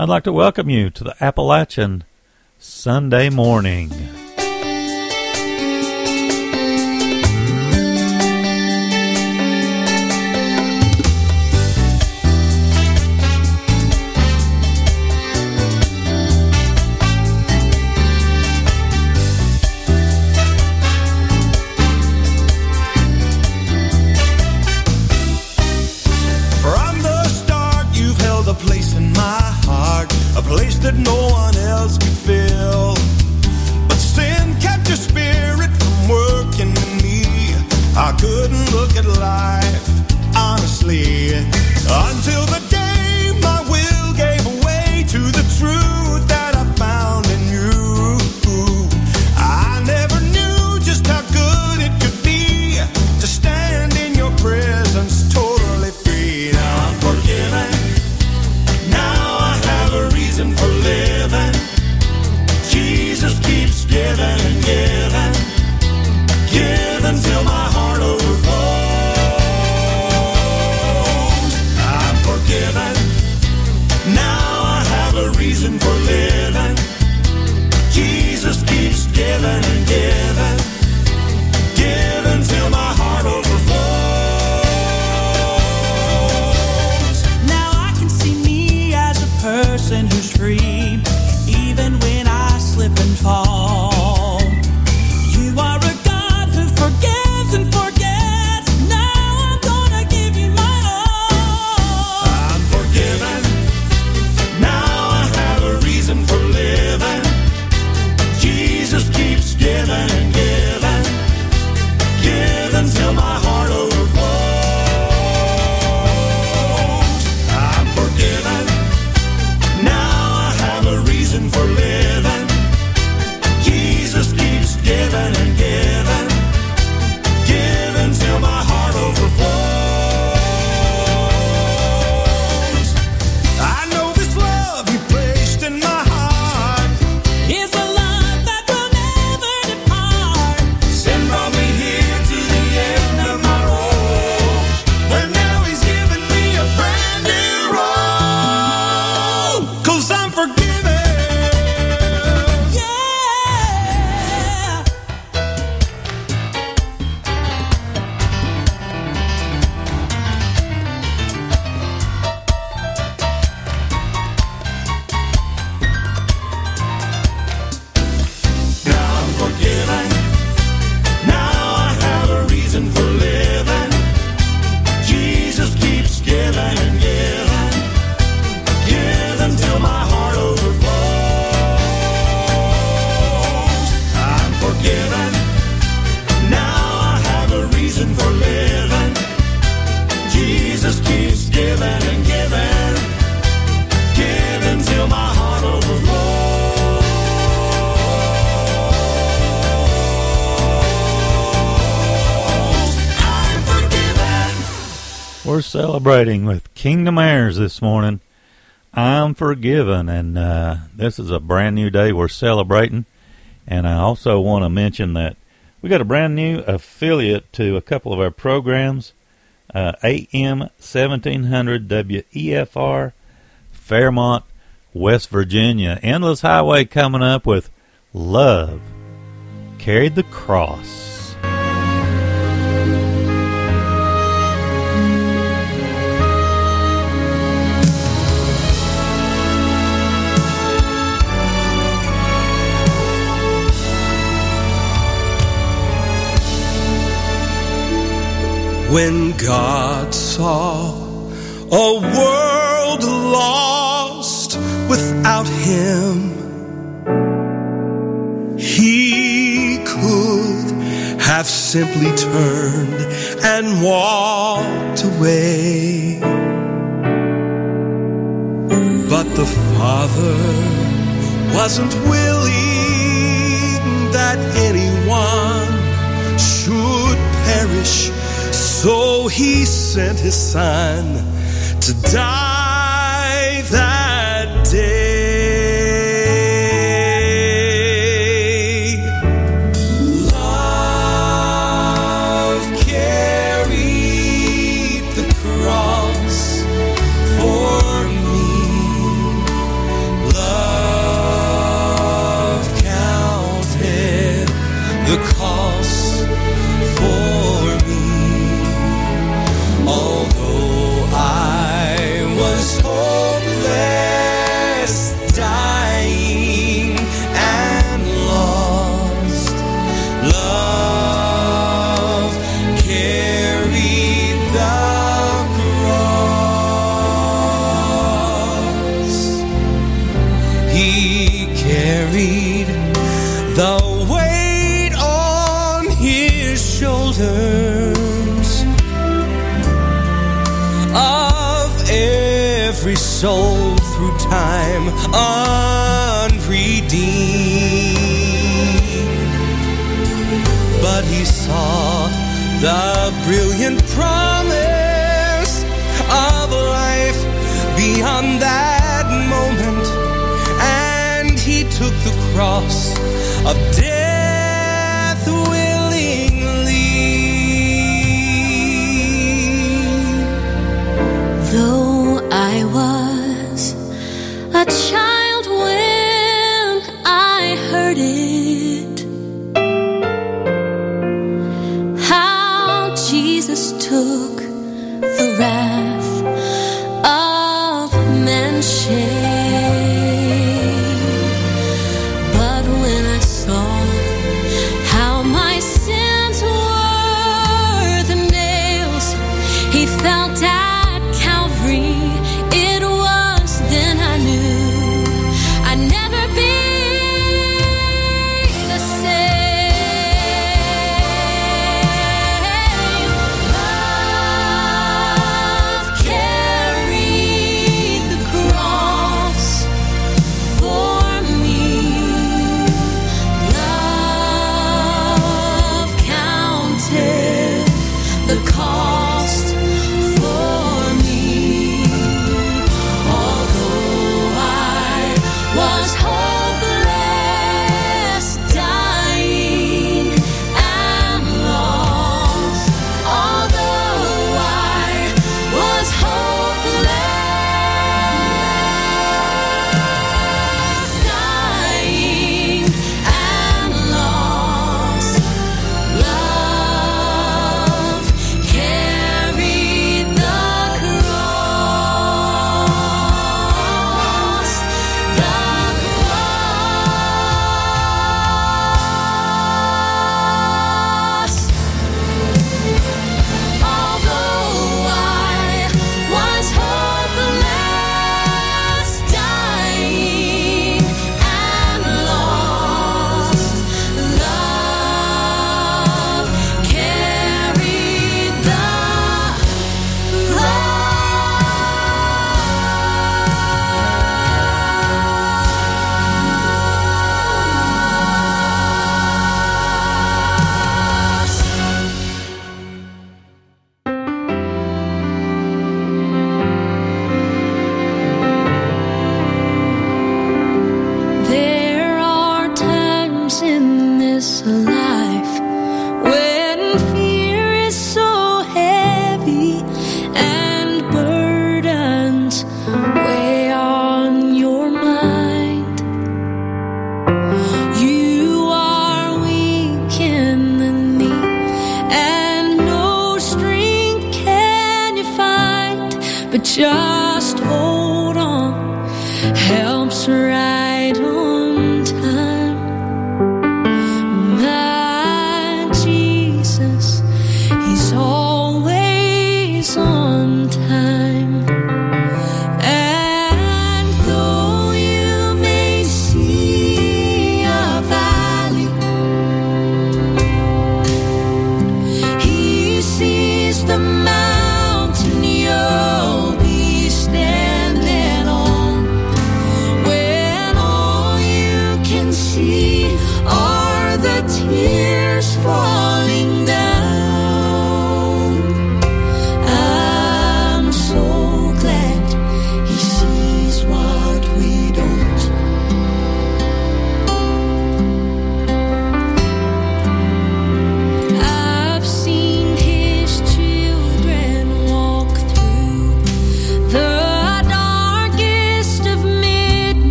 I'd like to welcome you to the Appalachian Sunday morning. Kingdom Heirs this morning. I'm forgiven, and uh, this is a brand new day we're celebrating. And I also want to mention that we got a brand new affiliate to a couple of our programs uh, AM 1700 WEFR, Fairmont, West Virginia. Endless Highway coming up with Love Carried the Cross. when God saw a world lost without him, he could have simply turned and walked away. But the Father wasn't willing that anyone should perish so he sent his son to die sold through time unredeemed. But he saw the brilliant promise of a life beyond that moment, and he took the cross of death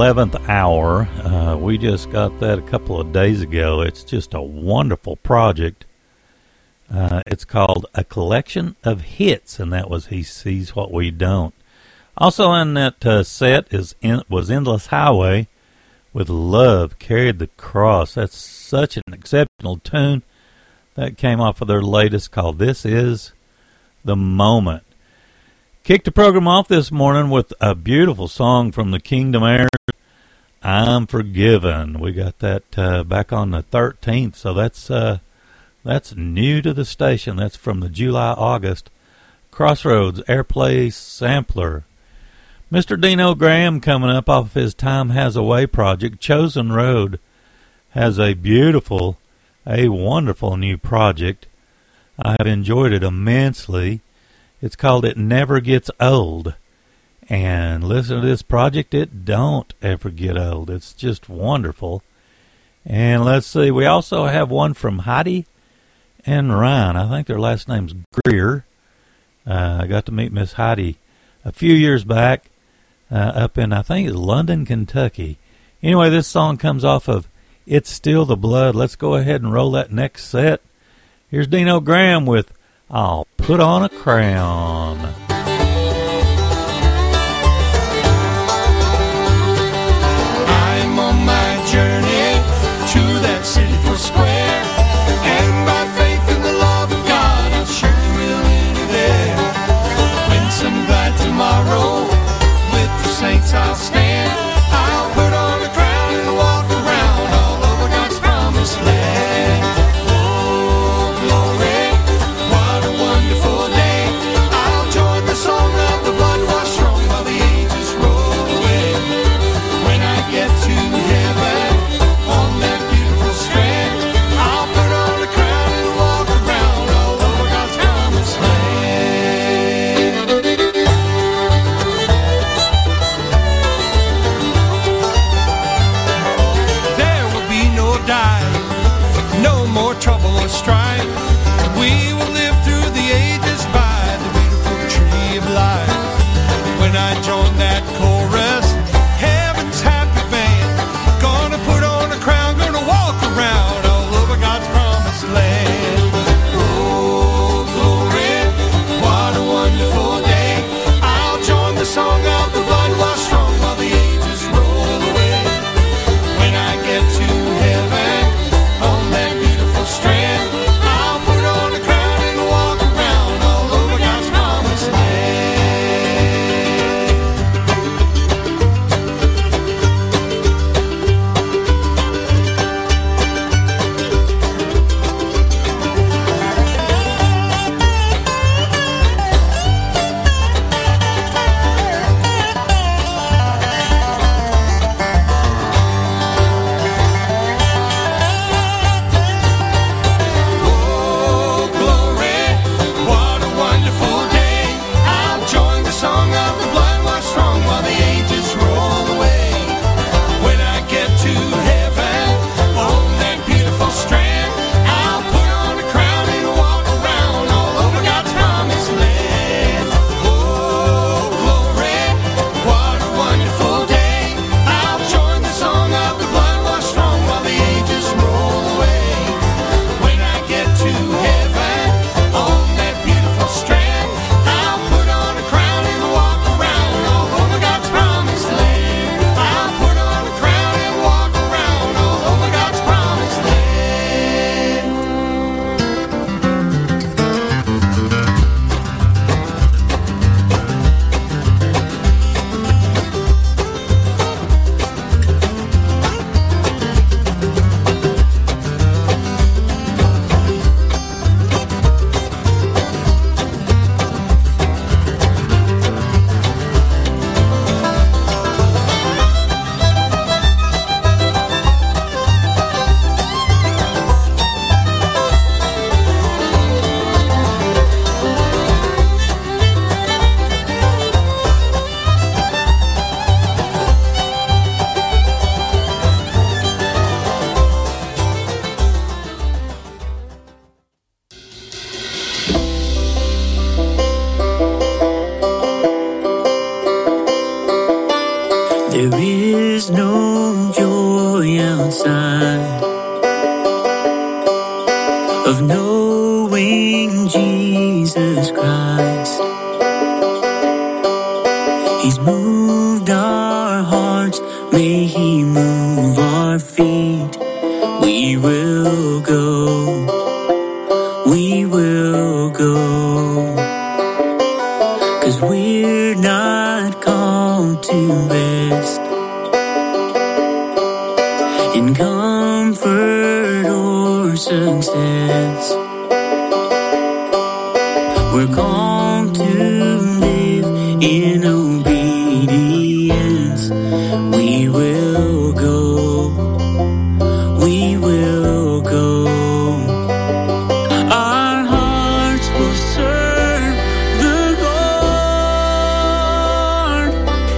11th hour. Uh, we just got that a couple of days ago. It's just a wonderful project. Uh, it's called A Collection of Hits, and that was He Sees What We Don't. Also in that uh, set is in, was Endless Highway with Love Carried the Cross. That's such an exceptional tune. That came off of their latest called This Is the Moment. Kicked the program off this morning with a beautiful song from the Kingdom Heirs. I'm forgiven. We got that uh, back on the 13th, so that's uh, that's new to the station. That's from the July August Crossroads Airplay sampler. Mr. Deano Graham coming up off his Time Has a Way project. Chosen Road has a beautiful, a wonderful new project. I have enjoyed it immensely. It's called It Never Gets Old. And listen to this project, it don't ever get old. It's just wonderful. And let's see, we also have one from Heidi and Ryan. I think their last name's Greer. Uh, I got to meet Miss Heidi a few years back uh, up in, I think London, Kentucky. Anyway, this song comes off of It's Still the Blood. Let's go ahead and roll that next set. Here's Deano Graham with I'll Put on a Crown. Saints I'll stand.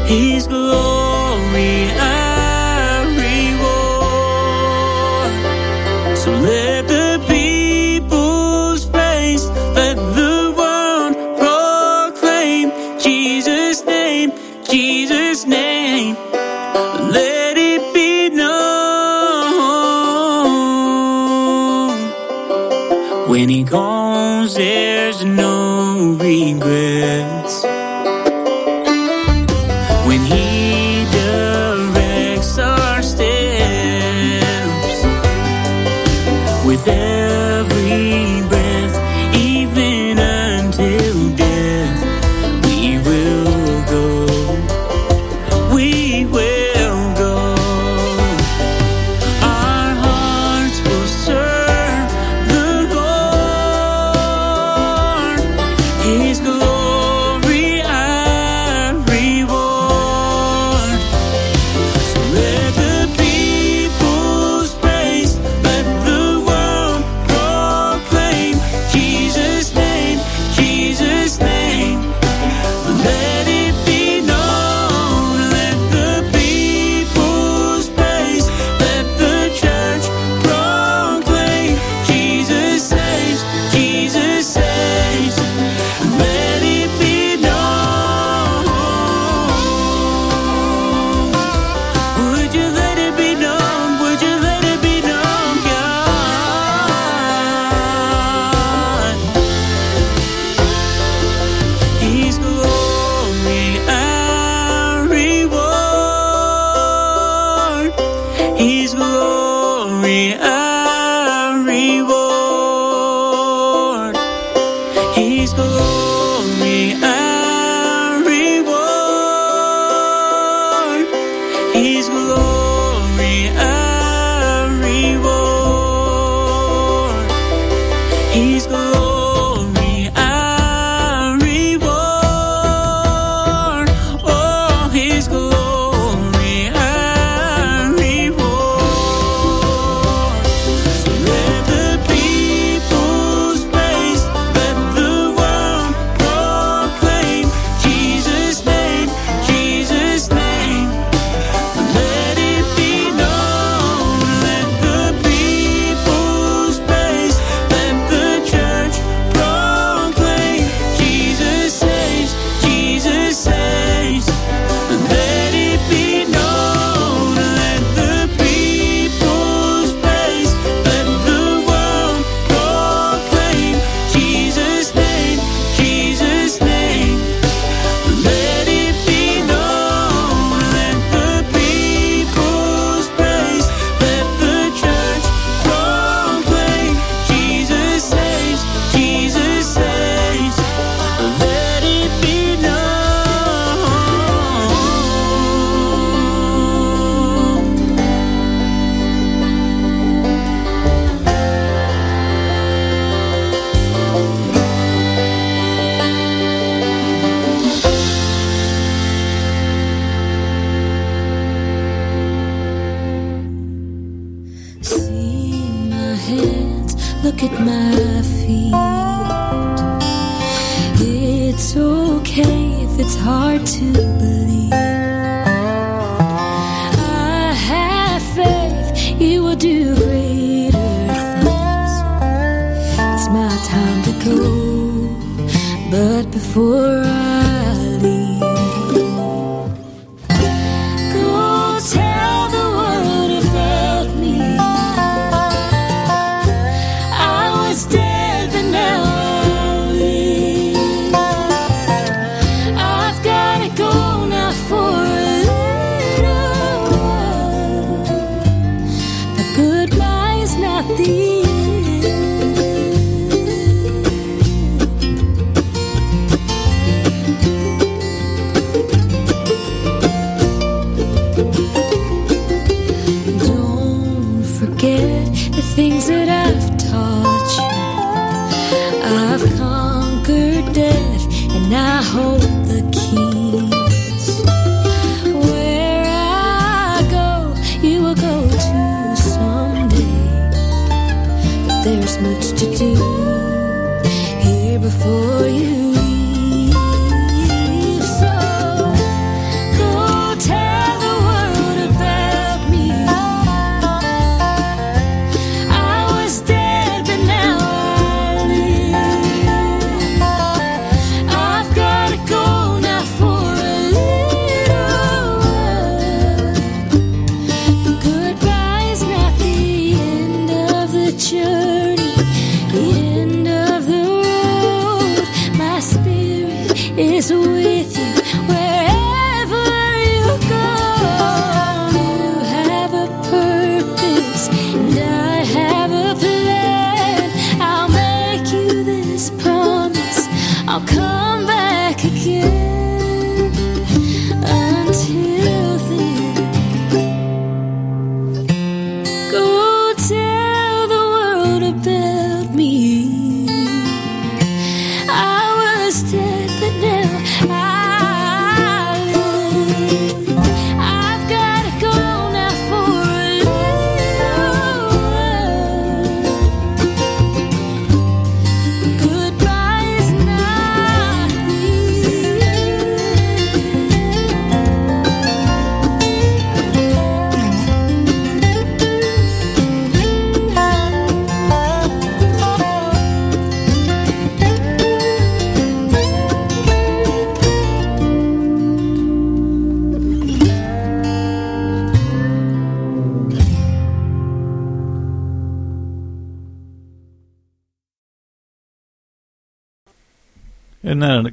His glory. hard to believe. I have faith you will do greater things. It's my time to go, but before I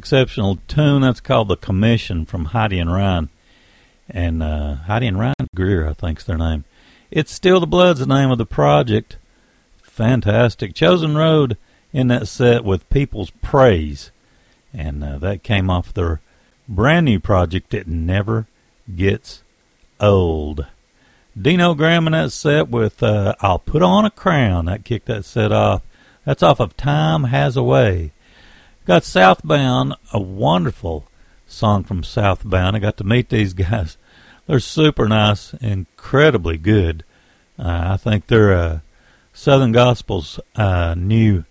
exceptional tune? That's called The Commission from Heidi and Ryan. And uh, Heidi and Ryan Greer, I think's their name. It's Still the Blood's the name of the project. Fantastic. Chosen Road in that set with People's Praise. And uh, that came off their brand new project, It Never Gets Old. Deano Graham in that set with uh, I'll Put On a Crown. That kicked that set off. That's off of Time Has a Way. Got Southbound, a wonderful song from Southbound. I got to meet these guys. They're super nice, incredibly good. Uh, I think they're uh, Southern Gospel's uh, new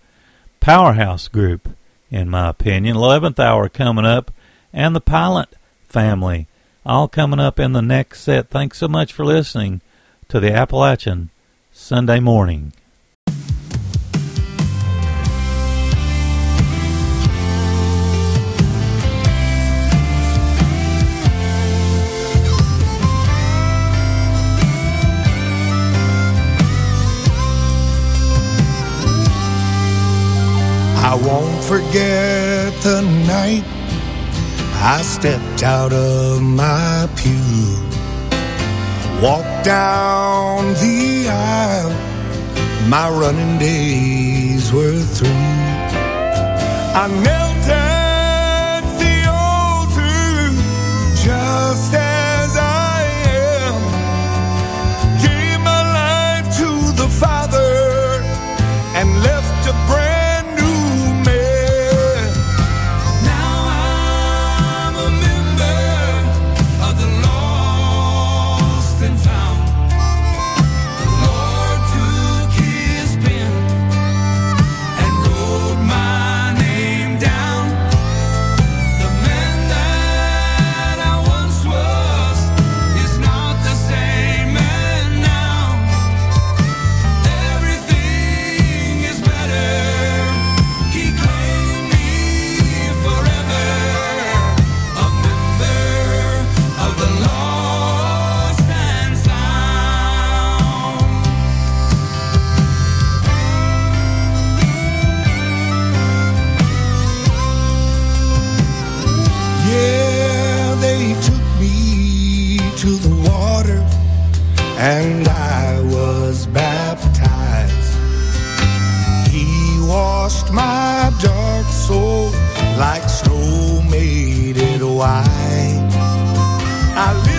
powerhouse group, in my opinion. 11th hour coming up, and the Pilot family all coming up in the next set. Thanks so much for listening to the Appalachian Sunday morning. Won't forget the night I stepped out of my pew, walked down the aisle. My running days were through. I knelt like snow made it white. I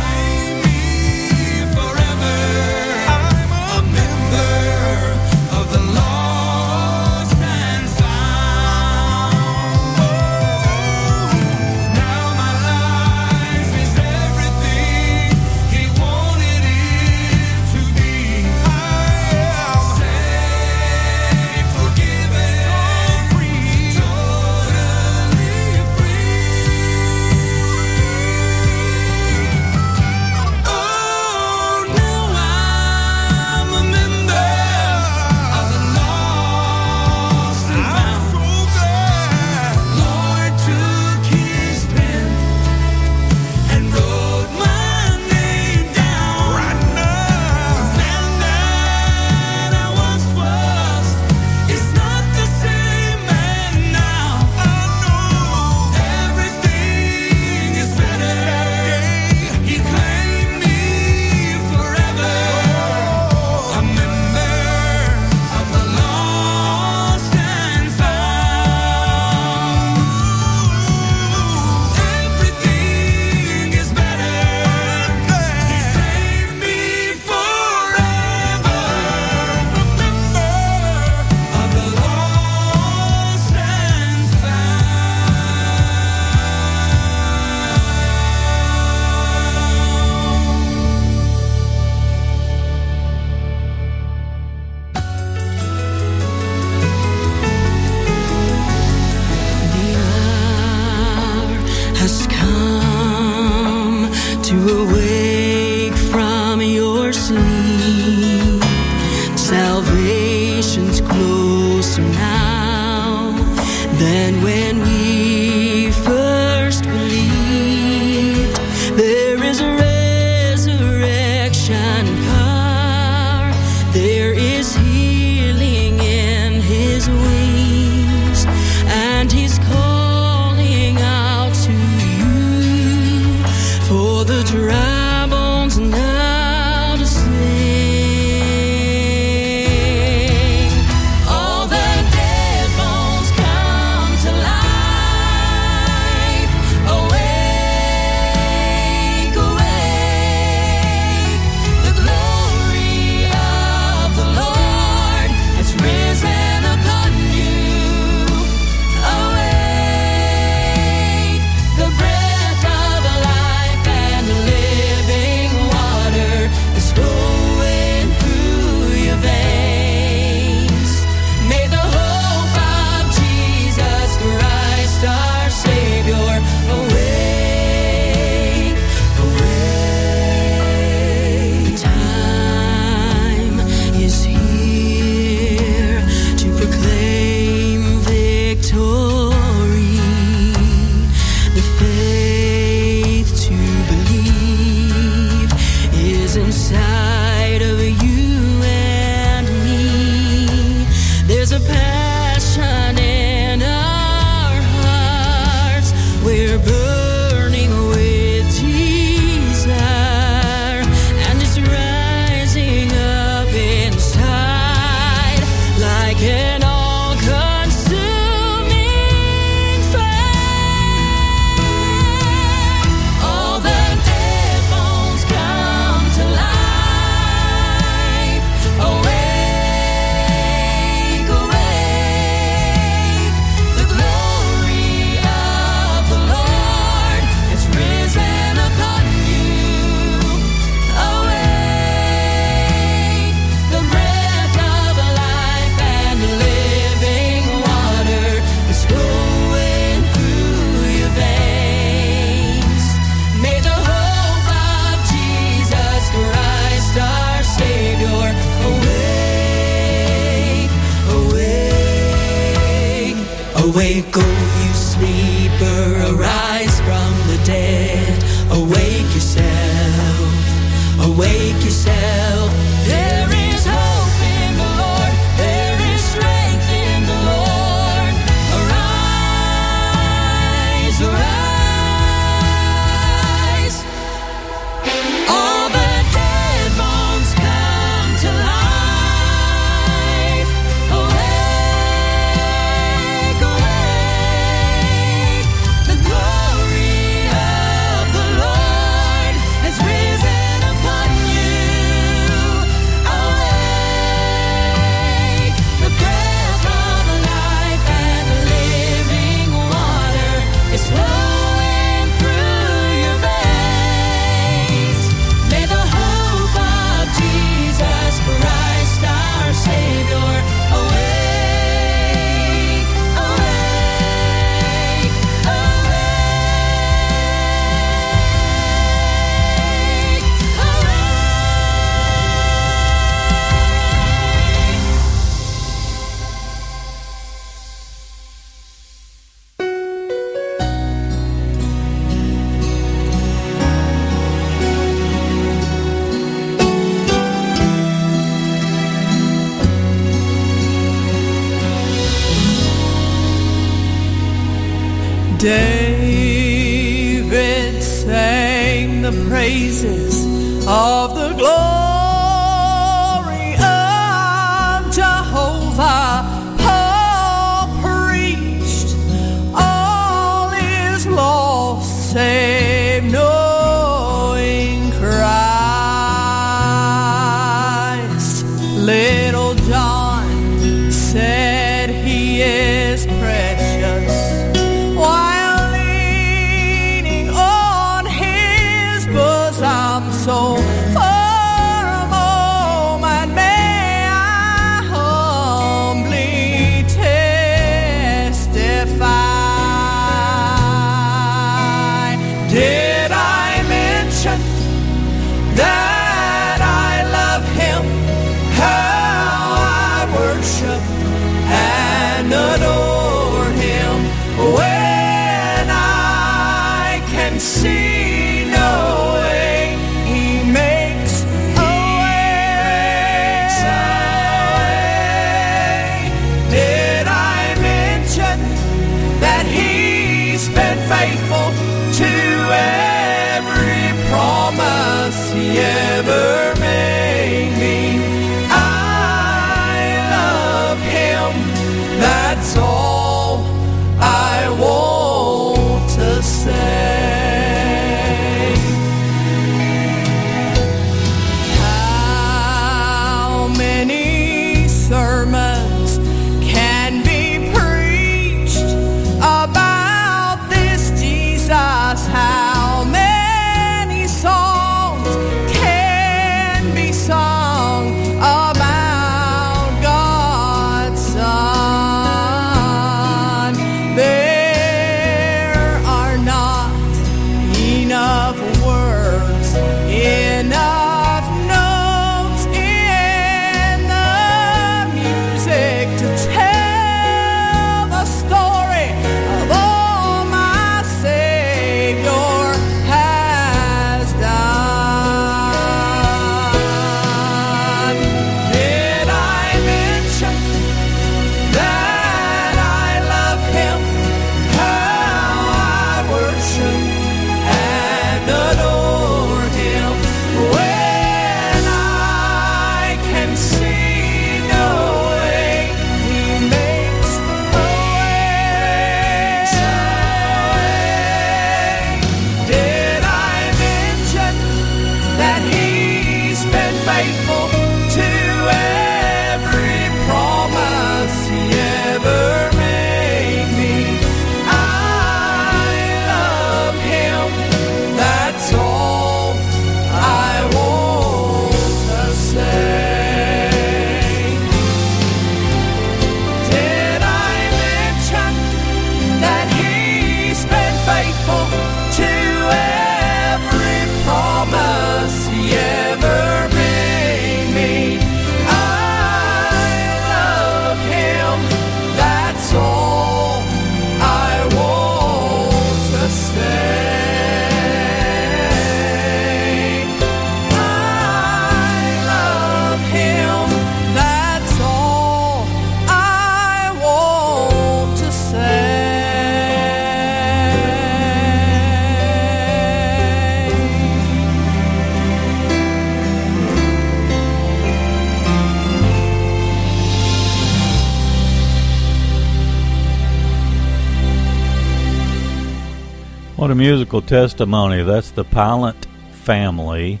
Testimony. That's the Pilot family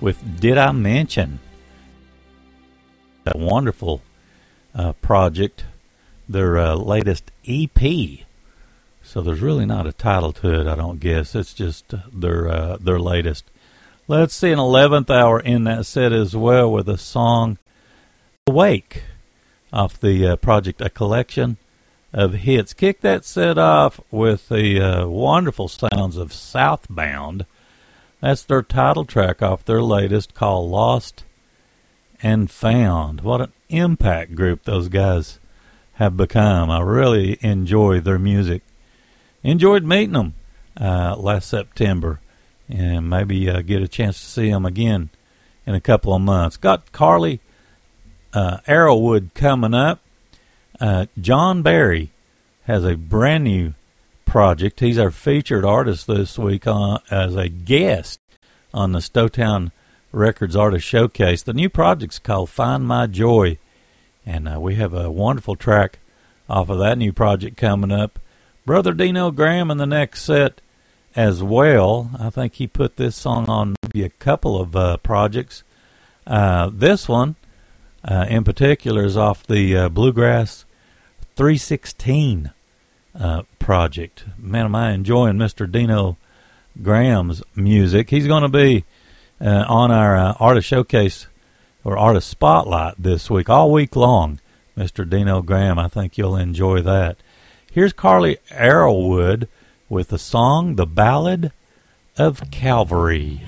with Did I Mention? That wonderful uh, project, their uh, latest EP. So there's really not a title to it, I don't guess. It's just uh, their uh, their latest. Let's see an 11th hour in that set as well with a song Awake off the uh, project A Collection of hits. Kick that set off with the uh, wonderful sounds of Southbound. That's their title track off their latest called Lost and Found. What an impact group those guys have become. I really enjoy their music. Enjoyed meeting them uh, last September and maybe uh, get a chance to see them again in a couple of months. Got Carley uh, Arrowood coming up. Uh, John Barry has a brand new project. He's our featured artist this week on, as a guest on the Stowtown Records Artist Showcase. The new project's called Find My Joy, and uh, we have a wonderful track off of that new project coming up. Brother Deano Graham in the next set as well. I think he put this song on maybe a couple of uh, projects. Uh, this one uh, in particular is off the uh, Bluegrass 316 uh, project. Man, am I enjoying Mr. Deano Graham's music. He's going to be uh, on our uh, Artist Showcase or Artist Spotlight this week, all week long. Mr. Deano Graham, I think you'll enjoy that. Here's Carley Arrowood with the song The Ballad of Calvary.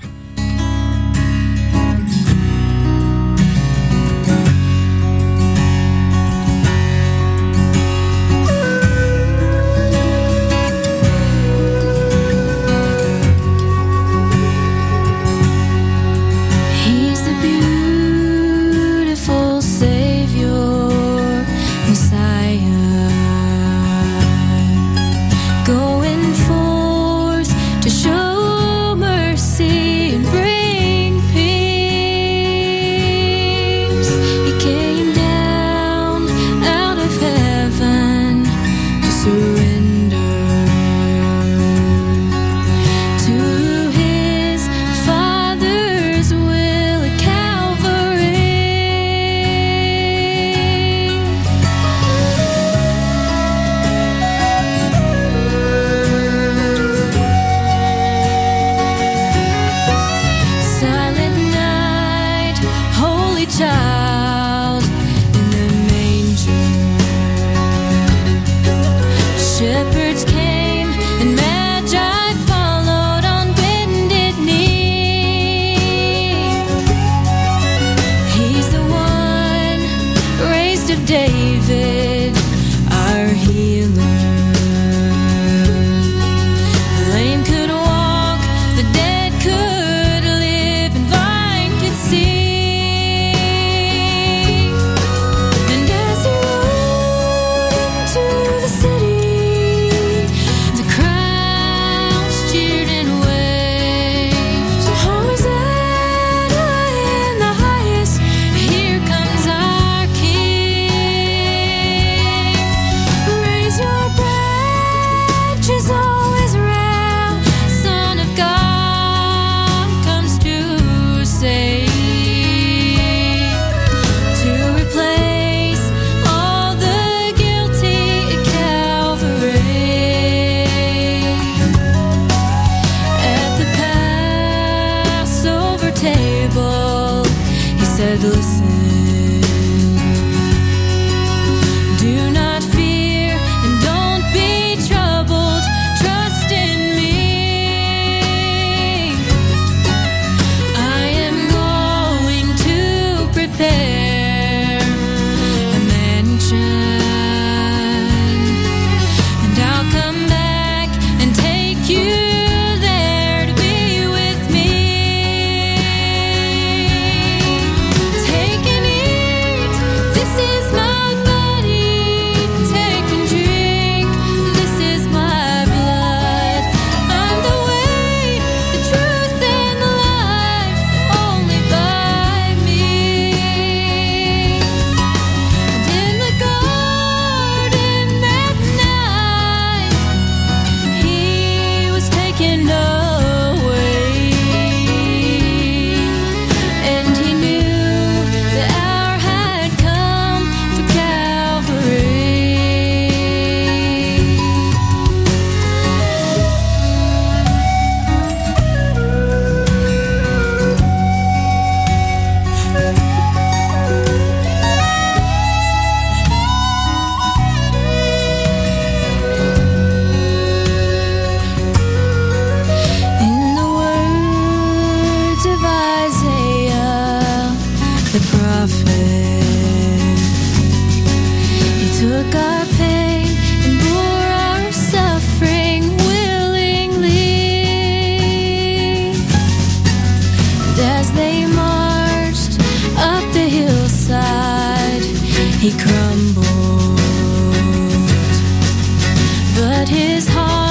But his heart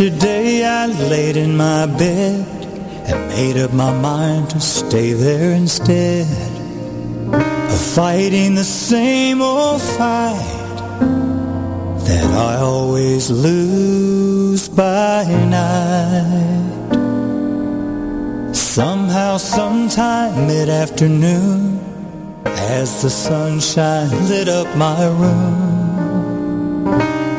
Yesterday I laid in my bed and made up my mind to stay there instead of fighting the same old fight that I always lose by night. Somehow, sometime mid-afternoon, as the sunshine lit up my room.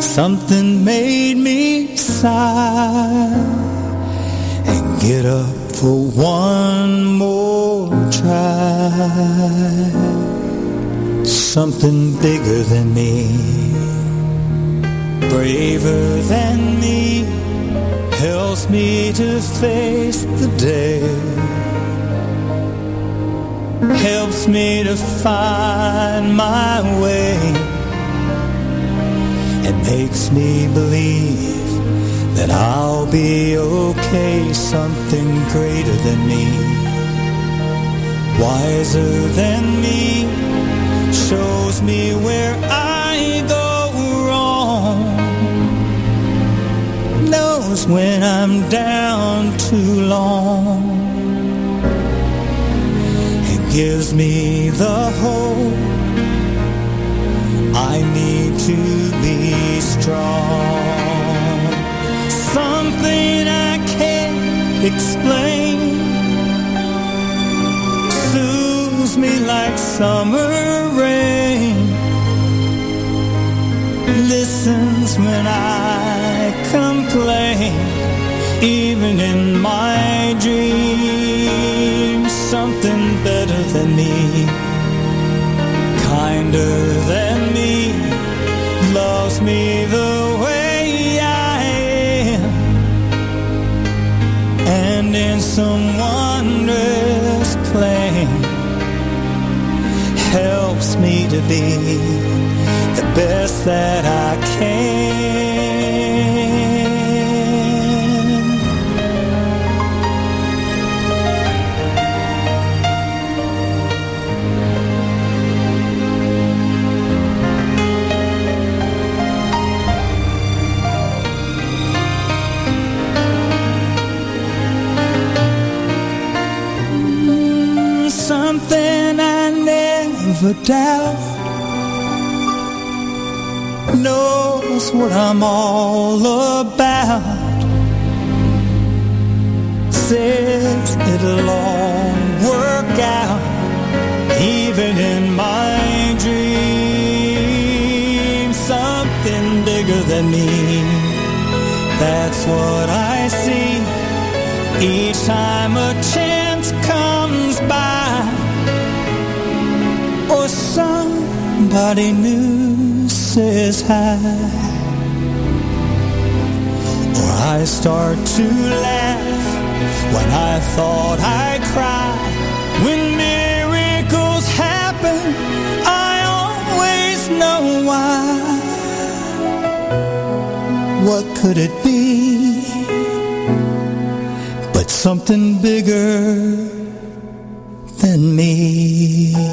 Something made me sigh and get up for one more try. Something bigger than me, braver than me, helps me to face the day. Helps me to find my way it makes me believe that I'll be okay, something greater than me, wiser than me, shows me where I go wrong, knows when I'm down too long, and gives me the hope I need to strong. Something I can't explain soothes me like summer rain. Listens when I complain, even in my dreams. Something better than me kinder than me some wondrous plan helps me to be the best that I can. Never doubt knows what I'm all about. Says it'll all work out, even in my dreams. Something bigger than me. That's what I see each time a chance somebody new says hi. Or I start to laugh when I thought I'd cry. When miracles happen I always know why. What could it be? But something bigger than me.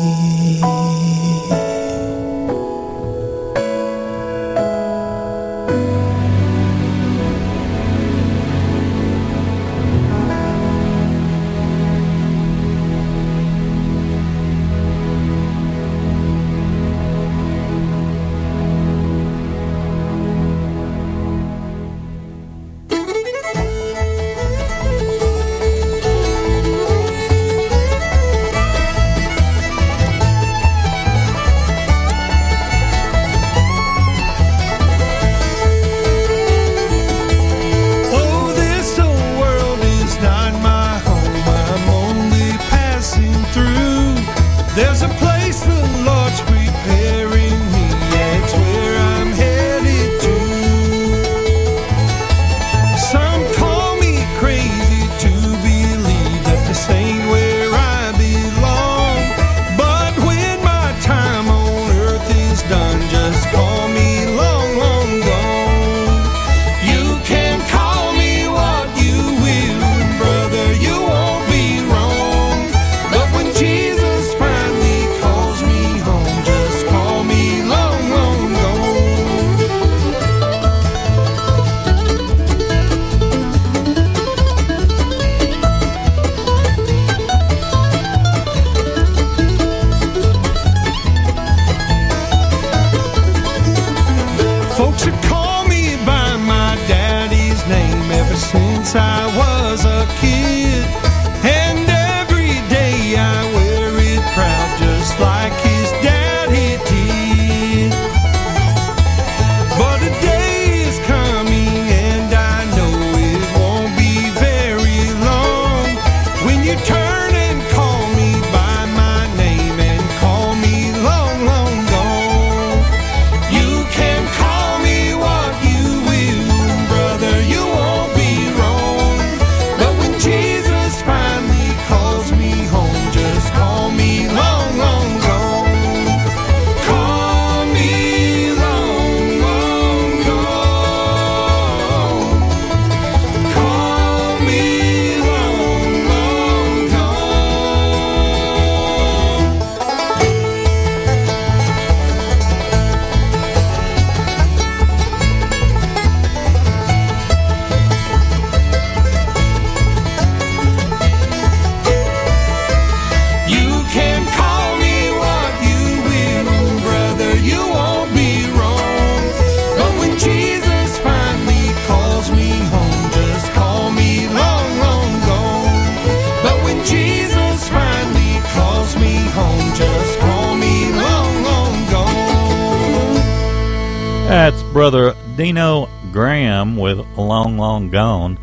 Deano Graham with Long Long Gone.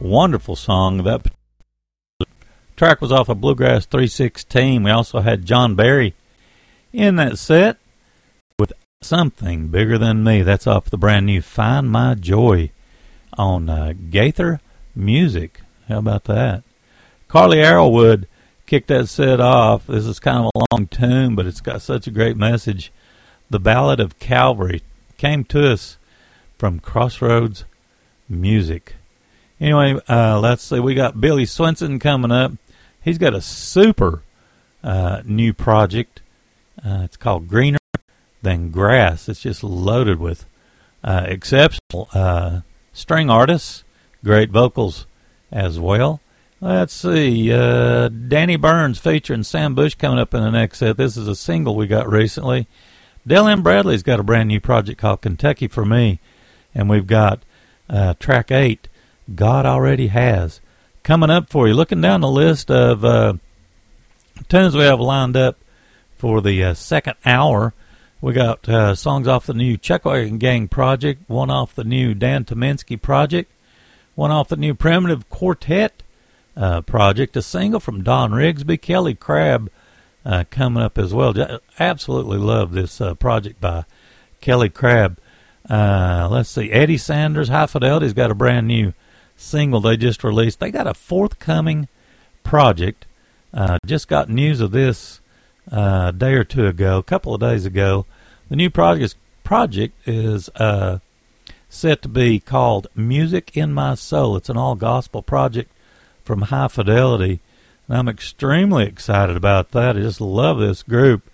Wonderful song. That track was off of Bluegrass 316. We also had John Barry in that set with Something Bigger Than Me. That's off the brand new Find My Joy on uh, Gaither Music. How about that? Carley Arrowood kicked that set off. This is kind of a long tune, but it's got such a great message. The Ballad of Calvary came to us from Crossroads Music. Anyway, uh, let's see. We got Billy Swenson coming up. He's got a super uh, new project. Uh, it's called Greener Than Grass. It's just loaded with uh, exceptional uh, string artists, great vocals as well. Let's see. Uh, Danny Burns featuring Sam Bush coming up in the next set. This is a single we got recently. Dale Ann Bradley's got a brand new project called Kentucky for Me. And we've got uh, track eight, God Already Has, coming up for you. Looking down the list of uh, tunes we have lined up for the uh, second hour, we got uh, songs off the new Chuck Wagon Gang project, one off the new Dan Tyminski project, one off the new Primitive Quartet uh, project, a single from Don Rigsby, Kelly Crabb uh, coming up as well. Just absolutely love this uh, project by Kelly Crabb. Uh, let's see, Eddie Sanders, High Fidelity's got a brand new single they just released. They got a forthcoming project. Uh, just got news of this uh, a day or two ago, a couple of days ago. The new project project is uh, set to be called Music in My Soul. It's an all gospel project from High Fidelity, I'm extremely excited about that. I just love this group.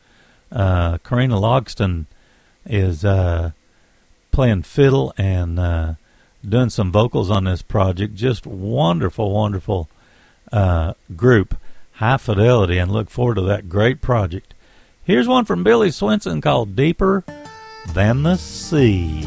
Uh, Corrina Logston is uh, playing fiddle and uh, doing some vocals on this project. Just wonderful, wonderful uh, group, High Fidelity, and look forward to that great project. Here's one from Billy Swenson called Deeper Than the Sea.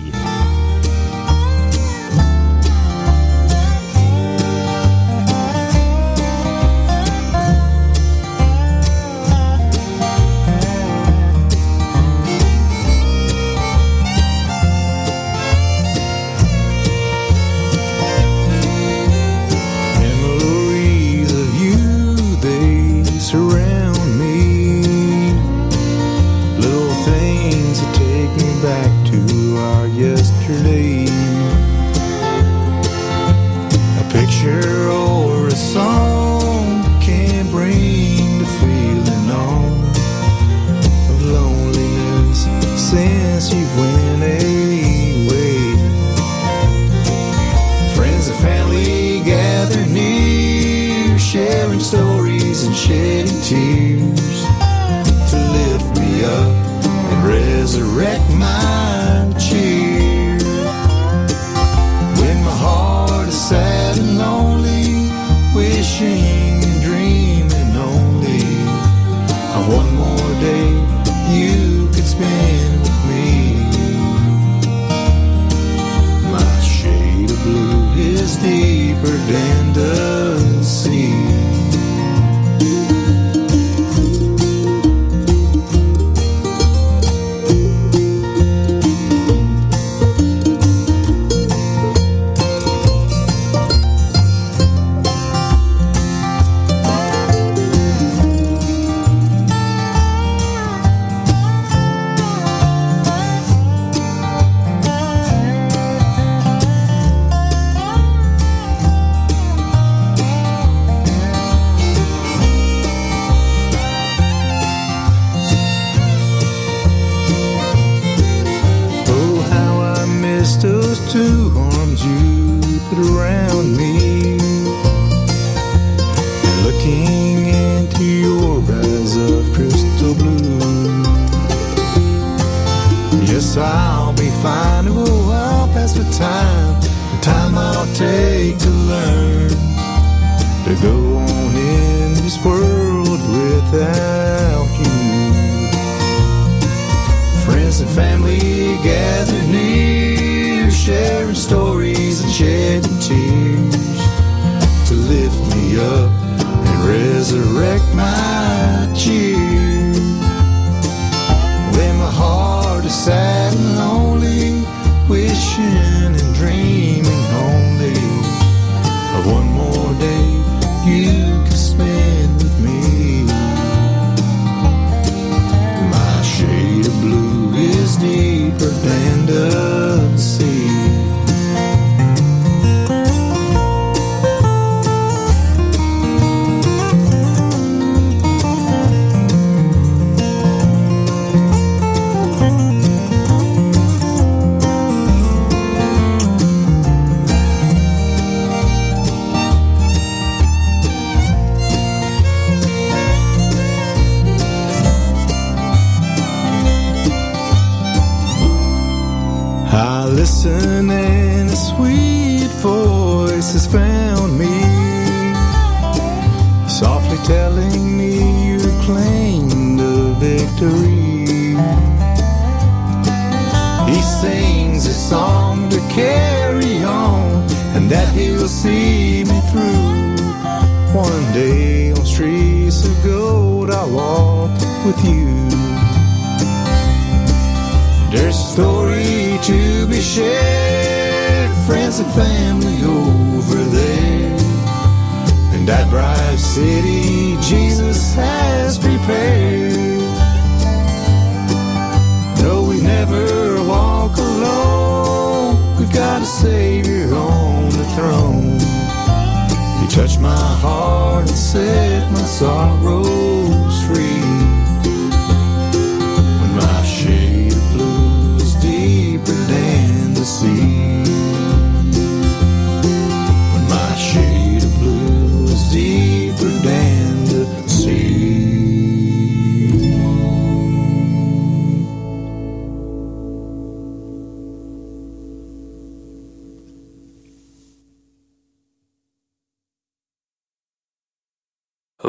Shedding tears to lift me up and resurrect my cheer.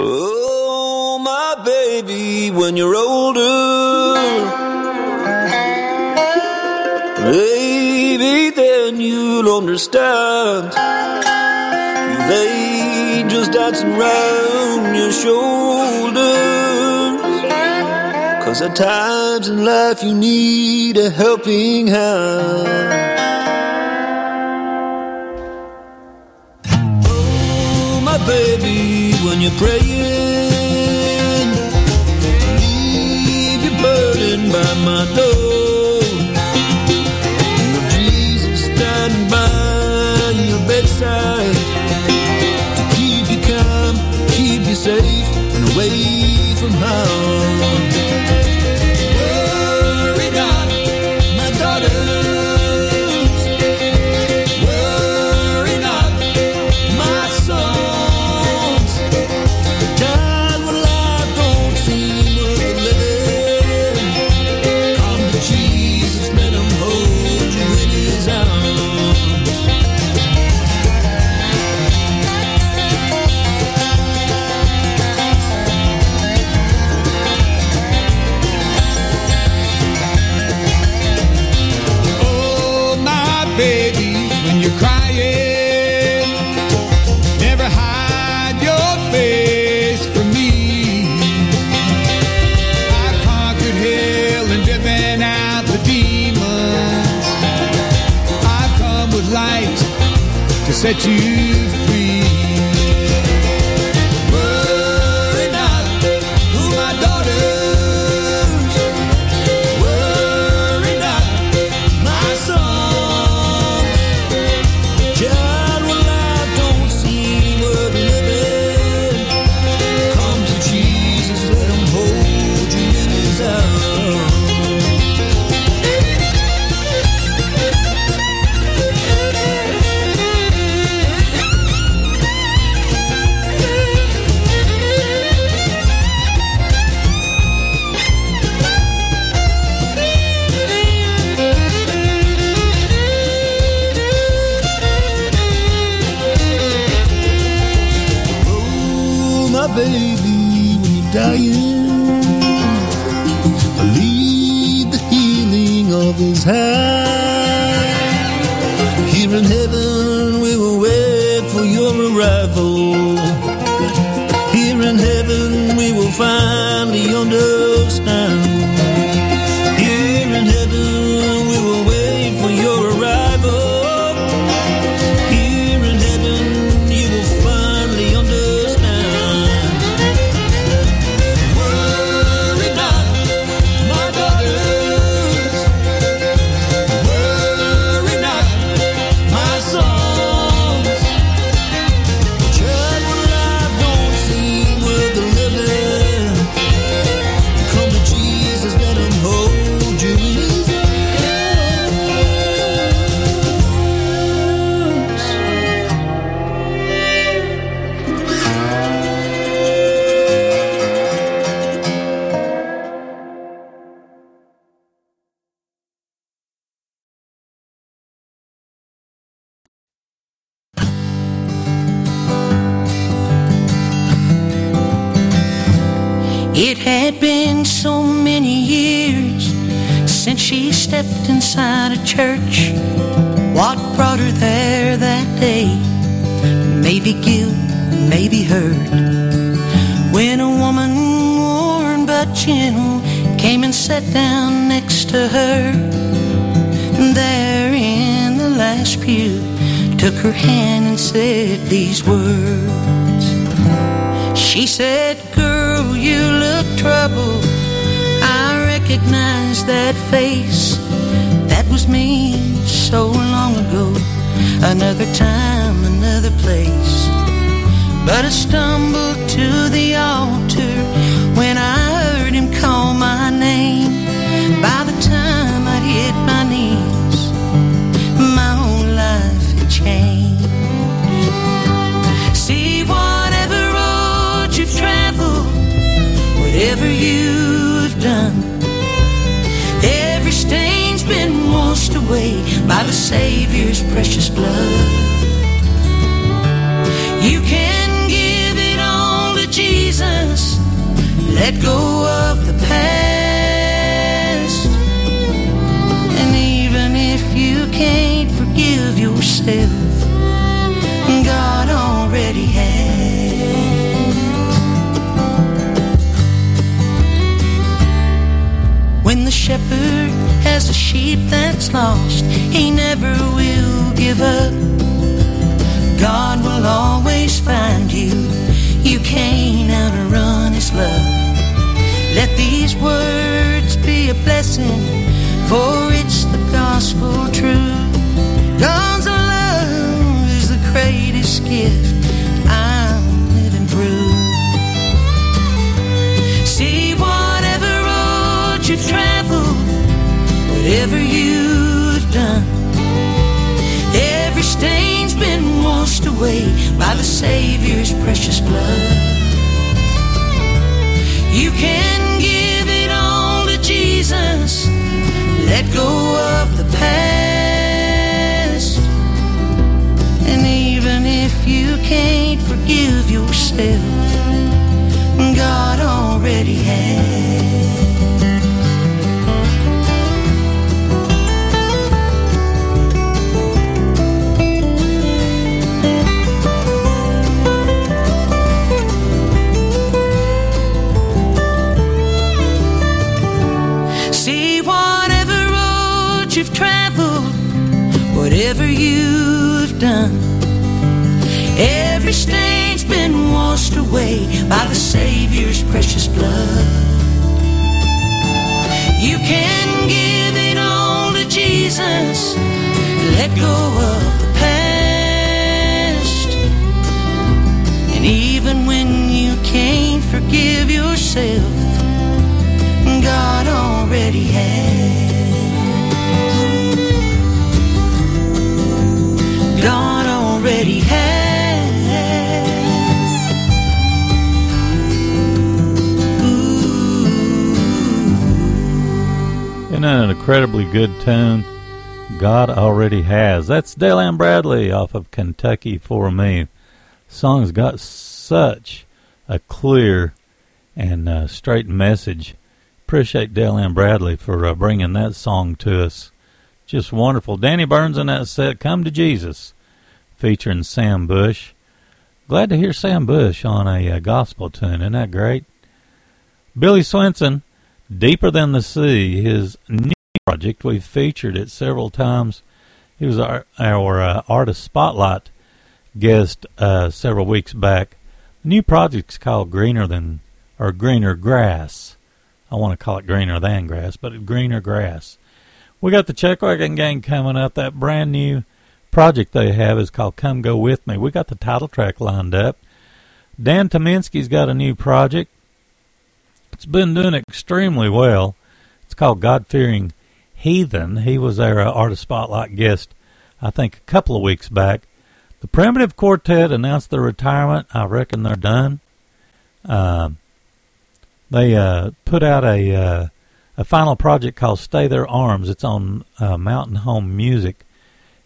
Oh, my baby, when you're older, baby, then you'll understand. You've angels dancing round your shoulders. Cause at times in life you need a helping hand. you're praying. that you It had been so many years since she stepped inside a church. What brought her there that day? Maybe guilt, maybe hurt. When a woman worn but gentle came and sat down next to her, there in the last pew, took her hand and said these words. She said, you look troubled. I recognize that face. That was me so long ago. Another time, another place. But I stumbled to the altar Savior's precious blood. You can give it all to Jesus, let go of the past. And even if you can't forgive yourself, God already has. When the shepherd has a sheep that's lost, he never will give up. God will always find you. You can't outrun his love. Let these words be a blessing, for it's the gospel truth. God's love is the greatest gift away by the Savior's precious blood. You can give it all to Jesus, let go of the past. And even if you can't forgive yourself, God already has. Done. Every stain's been washed away by the Savior's precious blood. You can give it all to Jesus, let go of the past. And even when you can't forgive yourself, God already has. Isn't that an incredibly good tune? God already has. That's Dale Ann Bradley off of Kentucky for Me. Song's got such a clear and uh, straight message. Appreciate Dale Ann Bradley for uh, bringing that song to us. Just wonderful. Danny Burns in that set, Come to Jesus, featuring Sam Bush. Glad to hear Sam Bush on a uh, gospel tune. Isn't that great? Billy Swenson, Deeper Than the Sea, his new project. We've featured it several times. He was our, our uh, artist spotlight guest uh, several weeks back. The new project's called Greener Than or Greener Grass. I want to call it Greener Than Grass, but Greener Grass. We got the Chuck Wagon Gang coming up. That brand new project they have is called Come Go With Me. We got the title track lined up. Dan Tyminski's got a new project. It's been doing extremely well. It's called God Fearing Heathen. He was our uh, Artist Spotlight guest, I think, a couple of weeks back. The Primitive Quartet announced their retirement. I reckon they're done. Um, they uh, put out a uh, a final project called Stay Their Arms. It's on uh, Mountain Home Music,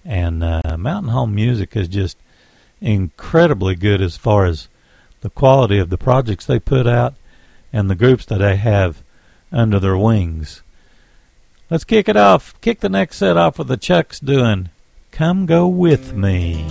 and uh, Mountain Home Music is just incredibly good as far as the quality of the projects they put out. and the groups that they have under their wings. Let's kick it off. Kick the next set off with the Chucks doing Come Go With Me.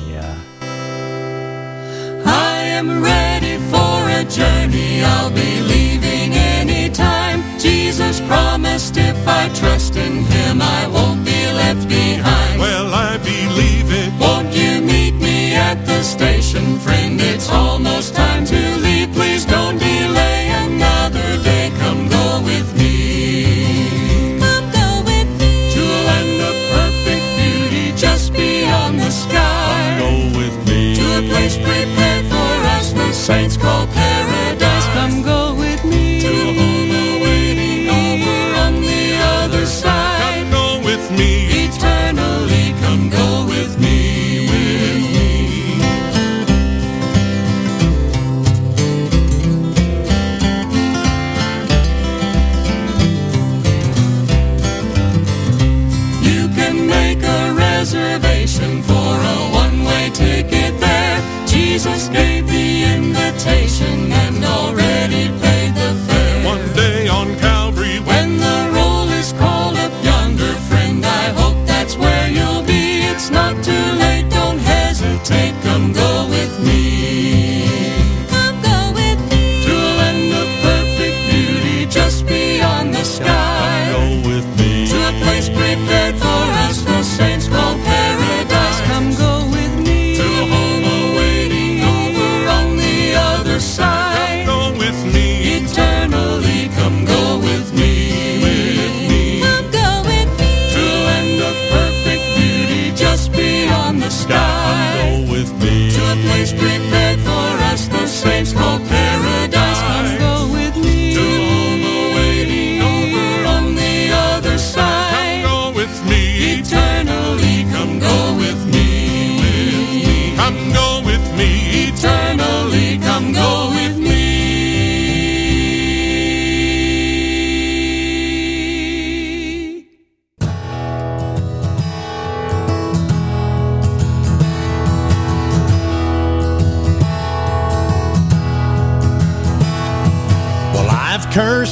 I am ready for a journey. I'll be leaving anytime. Jesus promised if I trust in Him, I won't be left behind. Well, I believe it. Won't you meet me at the station, friend? It's almost time to leave. Please don't delay another day. Come go with me. Come go with me. To a land of perfect beauty just beyond the sky. Come Go with me. To a place prepared for us, the saints call paradise. Jesus gave the invitation and already paid the fare. One day on Calvary, When the roll is called up yonder, friend, I hope that's where you'll be. It's not too late, don't hesitate, come go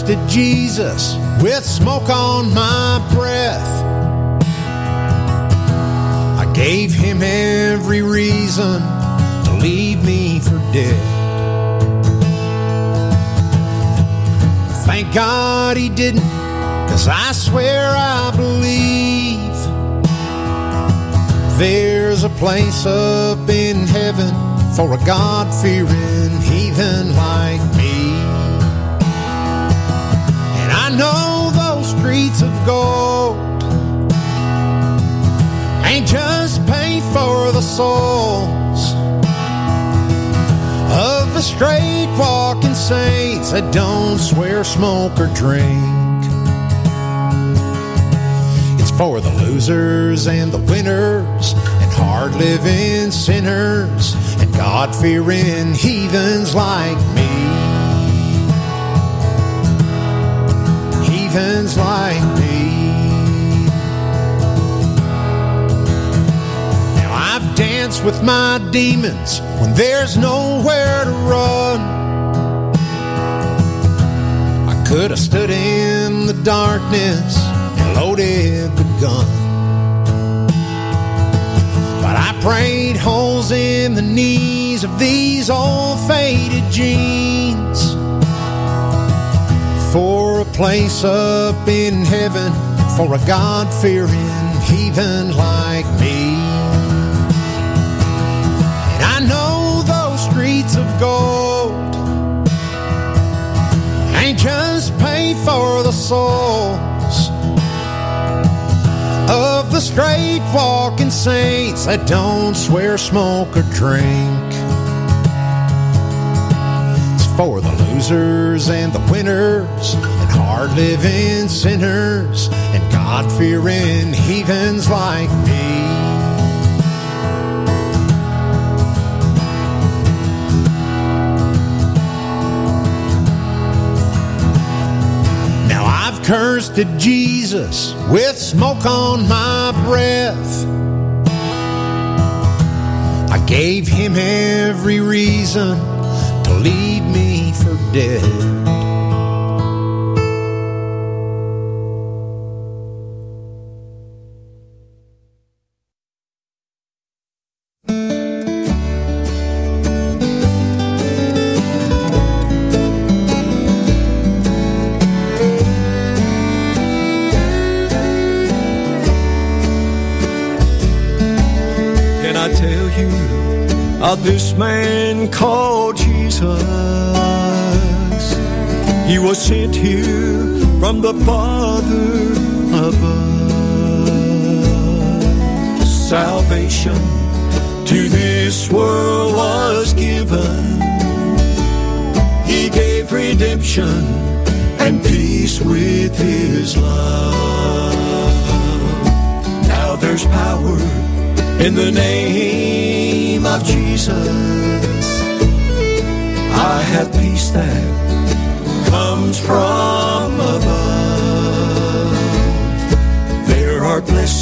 at Jesus with smoke on my breath. I gave him every reason to leave me for dead. Thank God he didn't, cause I swear I believe there's a place up in heaven for a God fearing heathen like know those streets of gold ain't just paid for the souls of the straight walking saints that don't swear, smoke, or drink. It's for the losers and the winners and hard living sinners and God fearing heathens like me. Heathens like me. Now I've danced with my demons when there's nowhere to run. I could have stood in the darkness and loaded the gun. But I prayed holes in the knees of these old faded jeans for a place up in heaven for a God fearing heathen like me. And I know those streets of gold ain't just paid for the souls of the straight walking saints that don't swear, smoke, or drink. It's for the losers and the winners hard living sinners and God fearing heathens like me. Now I've cursed at Jesus with smoke on my breath. I gave him every reason to leave me for dead. From the Father above. Salvation to this world was given. He gave redemption and peace with his love. Now there's power in the name of Jesus. I have peace that comes from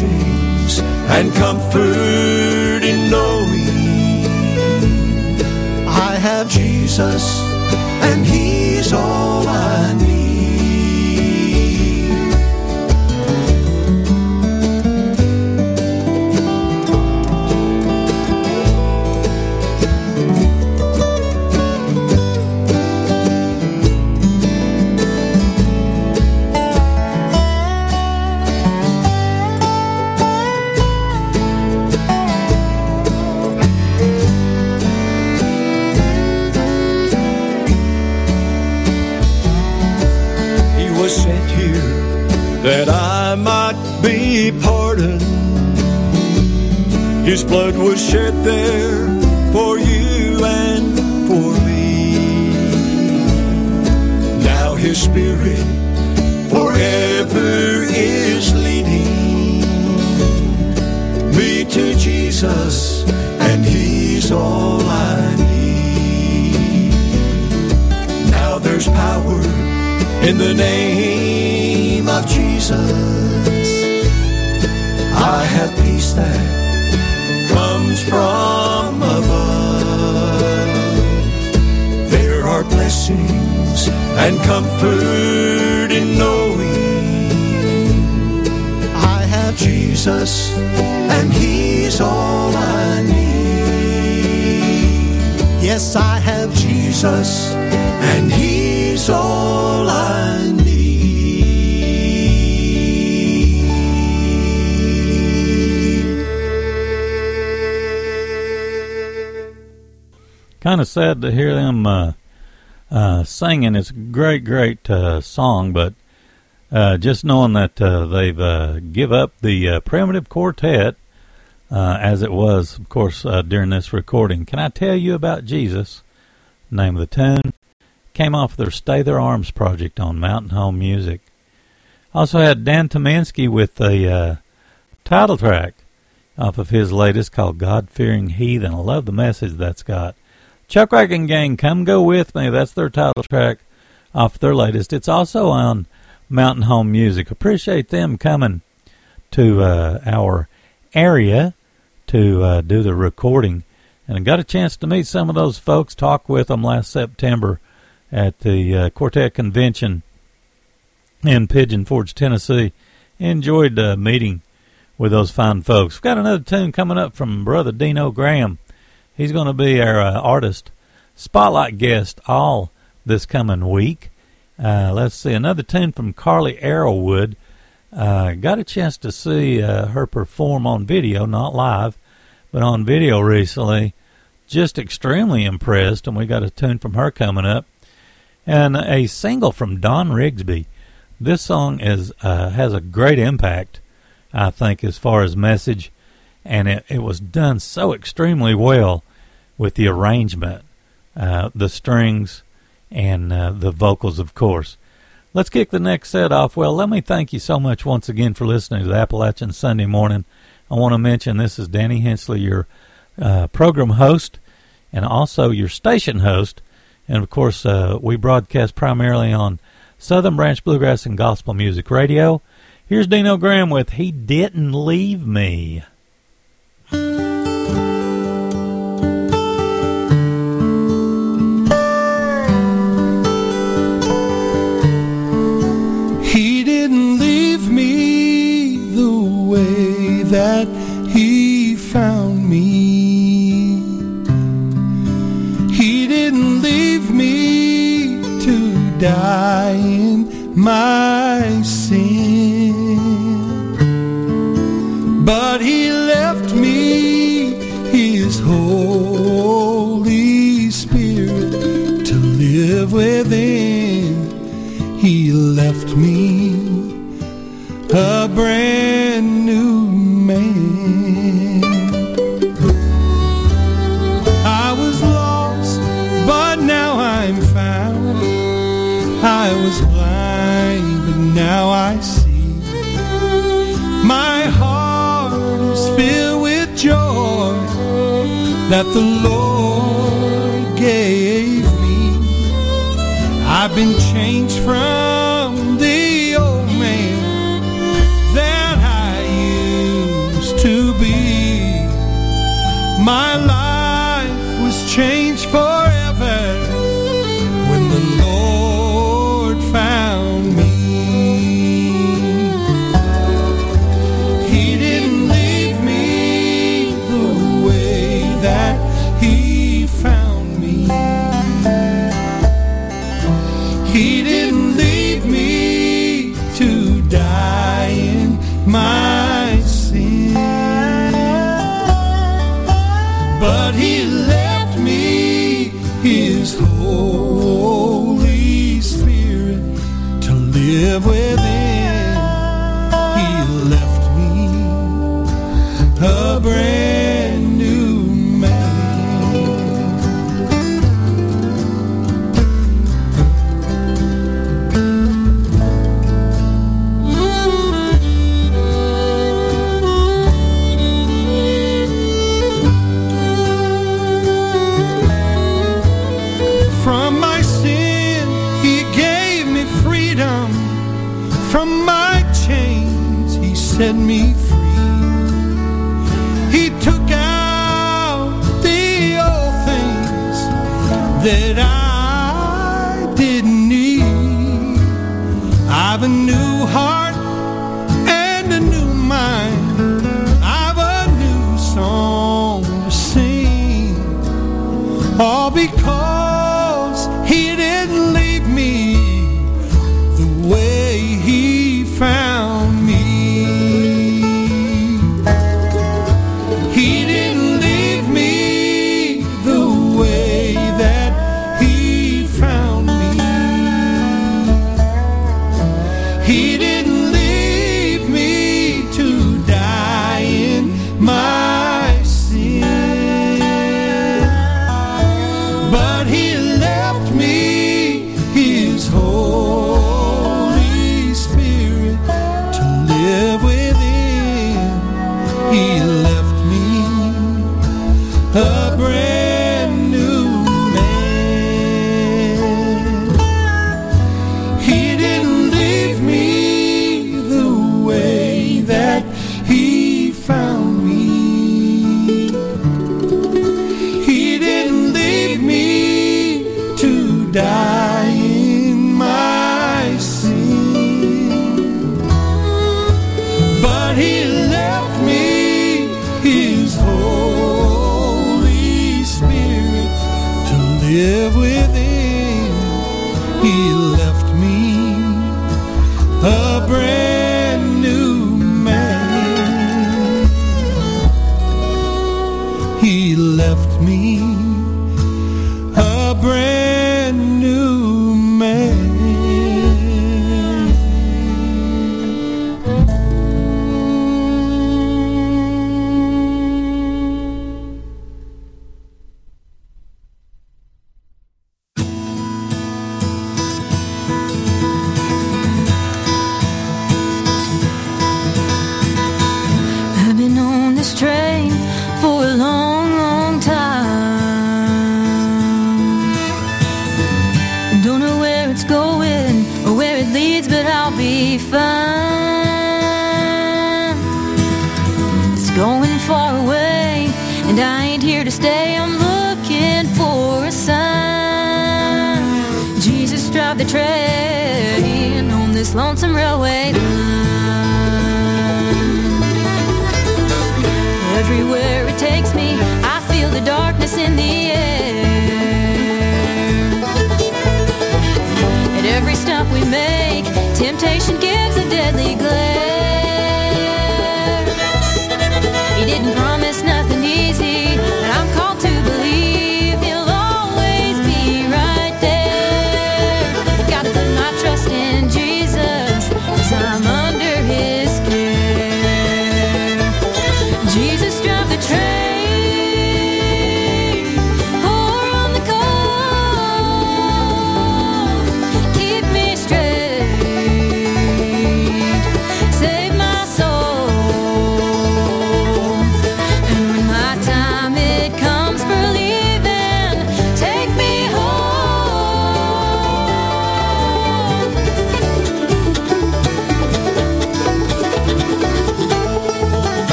blessings and comfort in knowing. I have Jesus and He's all to hear them uh, uh, singing. It's a great, great uh, song, but uh, just knowing that uh, they've uh, give up the primitive quartet as it was, of course, during this recording. Can I tell you about Jesus? Name of the tune came off their Stay Their Arms project on Mountain Home Music. Also had Dan Tyminski with a uh, title track off of his latest called God Fearing Heathen. I love the message that's got. Chuck Wagon Gang, Come Go With Me. That's their title track off their latest. It's also on Mountain Home Music. Appreciate them coming to uh, our area to uh, do the recording. And I got a chance to meet some of those folks, talk with them last September at the uh, Quartet Convention in Pigeon Forge, Tennessee. Enjoyed uh, meeting with those fine folks. We've got another tune coming up from Brother Deano Graham. He's going to be our uh, artist spotlight guest all this coming week. Uh, let's see, another tune from Carley Arrowood. Uh, got a chance to see uh, her perform on video, not live, but on video recently. Just extremely impressed, and we got a tune from her coming up. And a single from Don Rigsby. This song is uh, has a great impact, I think, as far as message, and it, it was done so extremely well with the arrangement, uh, the strings, and uh, the vocals, of course. Let's kick the next set off. Well, let me thank you so much once again for listening to the Appalachian Sunday Morning. I want to mention this is Danny Hensley, your uh, program host, and also your station host. And of course, uh, we broadcast primarily on Southern Branch Bluegrass and Gospel Music Radio. Here's Deano Graham with He Didn't Leave Me. die in my sin. But he left me his Holy Spirit to live within. He left me a brand now I see my heart is filled with joy that the Lord gave me. I've been changed from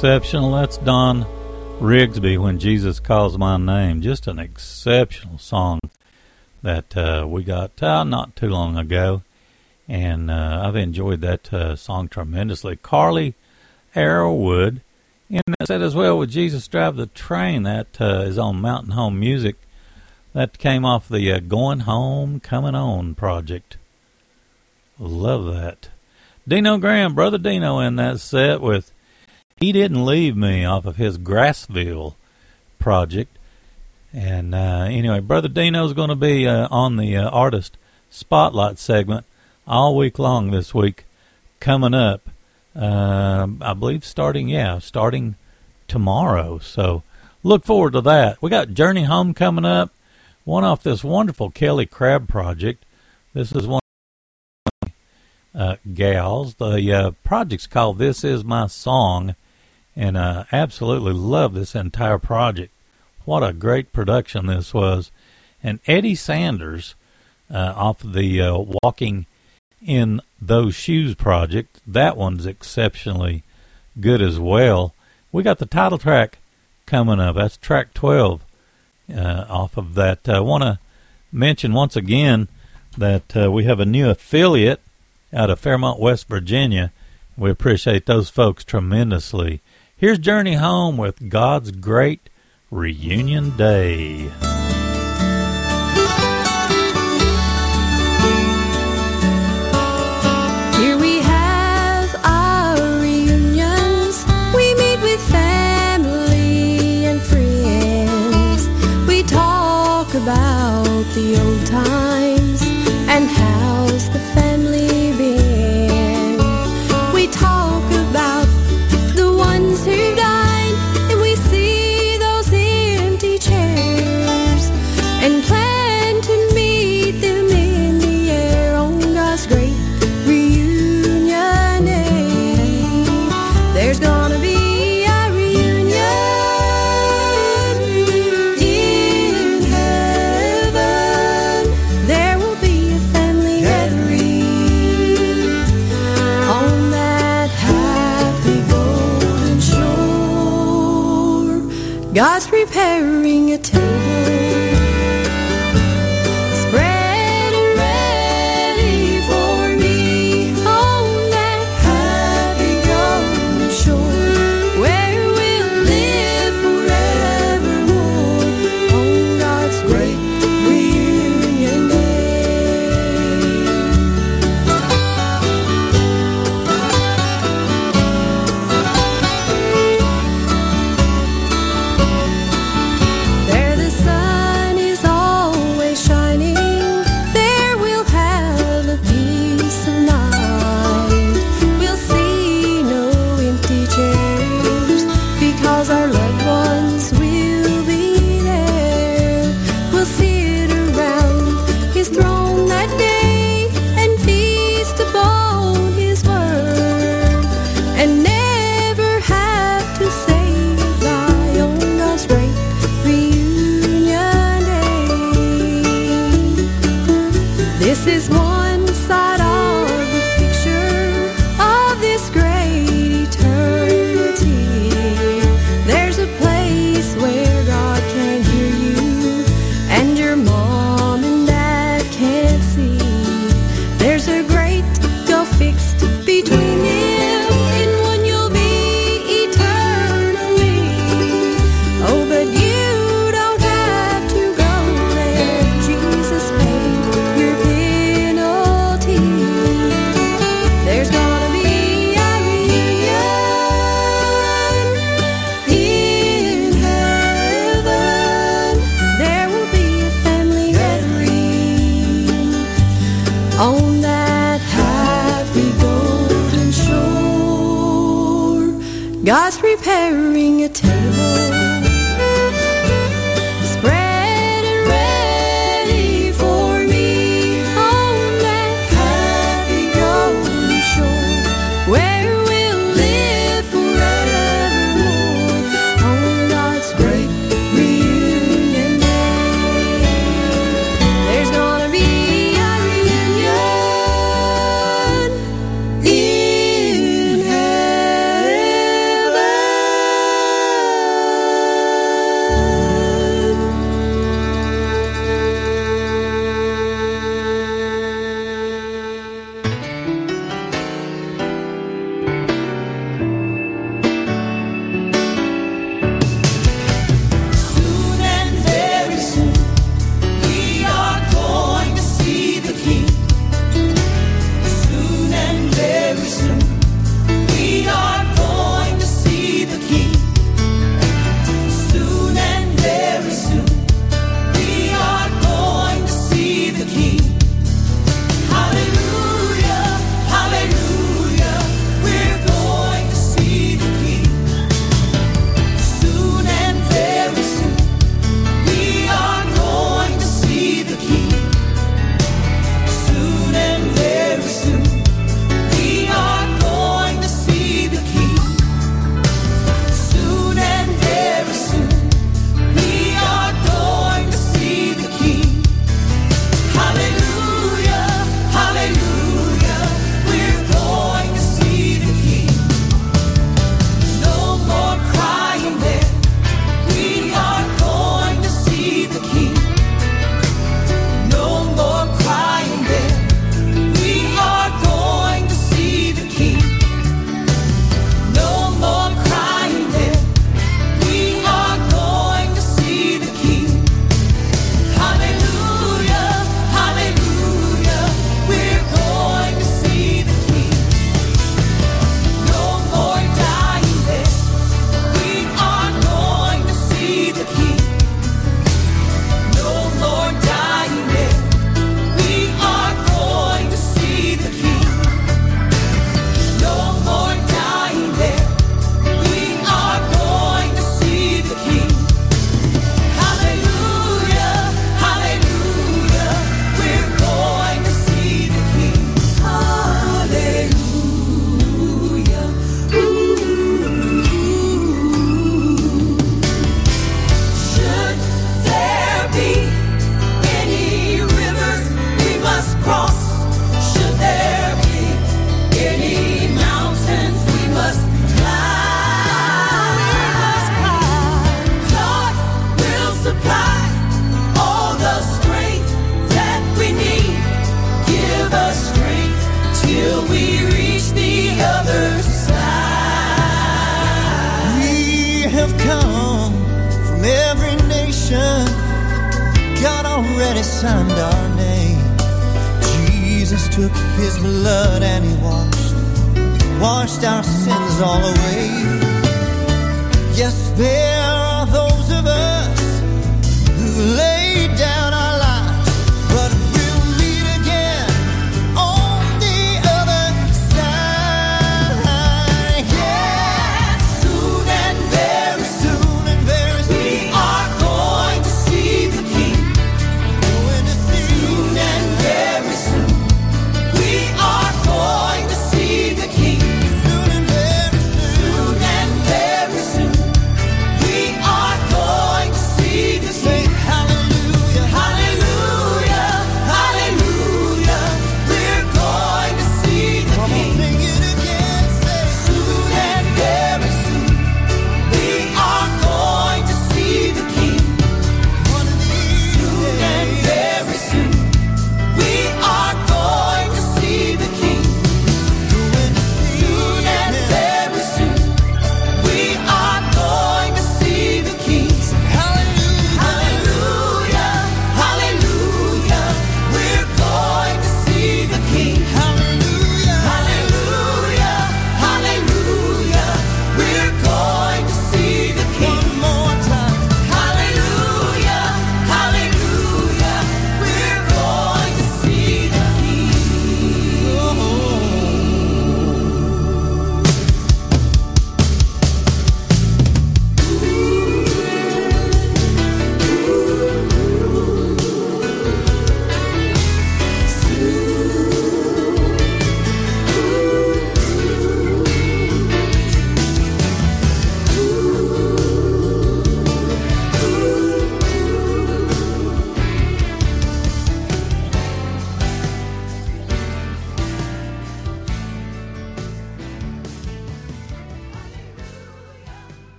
exceptional? That's Don Rigsby when Jesus calls my name. Just an exceptional song that uh, we got uh, not too long ago. and uh, I've enjoyed that uh, song tremendously. Carley Arrowood, and that said as well with Jesus Drive the Train, that uh, is on Mountain Home Music. That came off the uh, Going Home, Coming On project. Love that. Deano Graham, Brother Deano, in that set with He Didn't Leave Me off of his Grassville project. And uh, anyway, Brother Deano's going to be uh, on the uh, artist spotlight segment all week long this week. Coming up, uh, I believe starting yeah, starting tomorrow. So look forward to that. We got Journey Home coming up. One off this wonderful Kelly Crabb project. This is one uh, gals. The uh, project's called "This Is My Song," and I absolutely love this entire project. What a great production this was! And Eddie Sanders, uh, off the uh, "Walking in Those Shoes" project, that one's exceptionally good as well. We got the title track coming up. That's track twelve uh, off of that. I want to mention once again that uh, we have a new affiliate out of Fairmont, West Virginia. We appreciate those folks tremendously. Here's Journey Home with God's Great Reunion Day.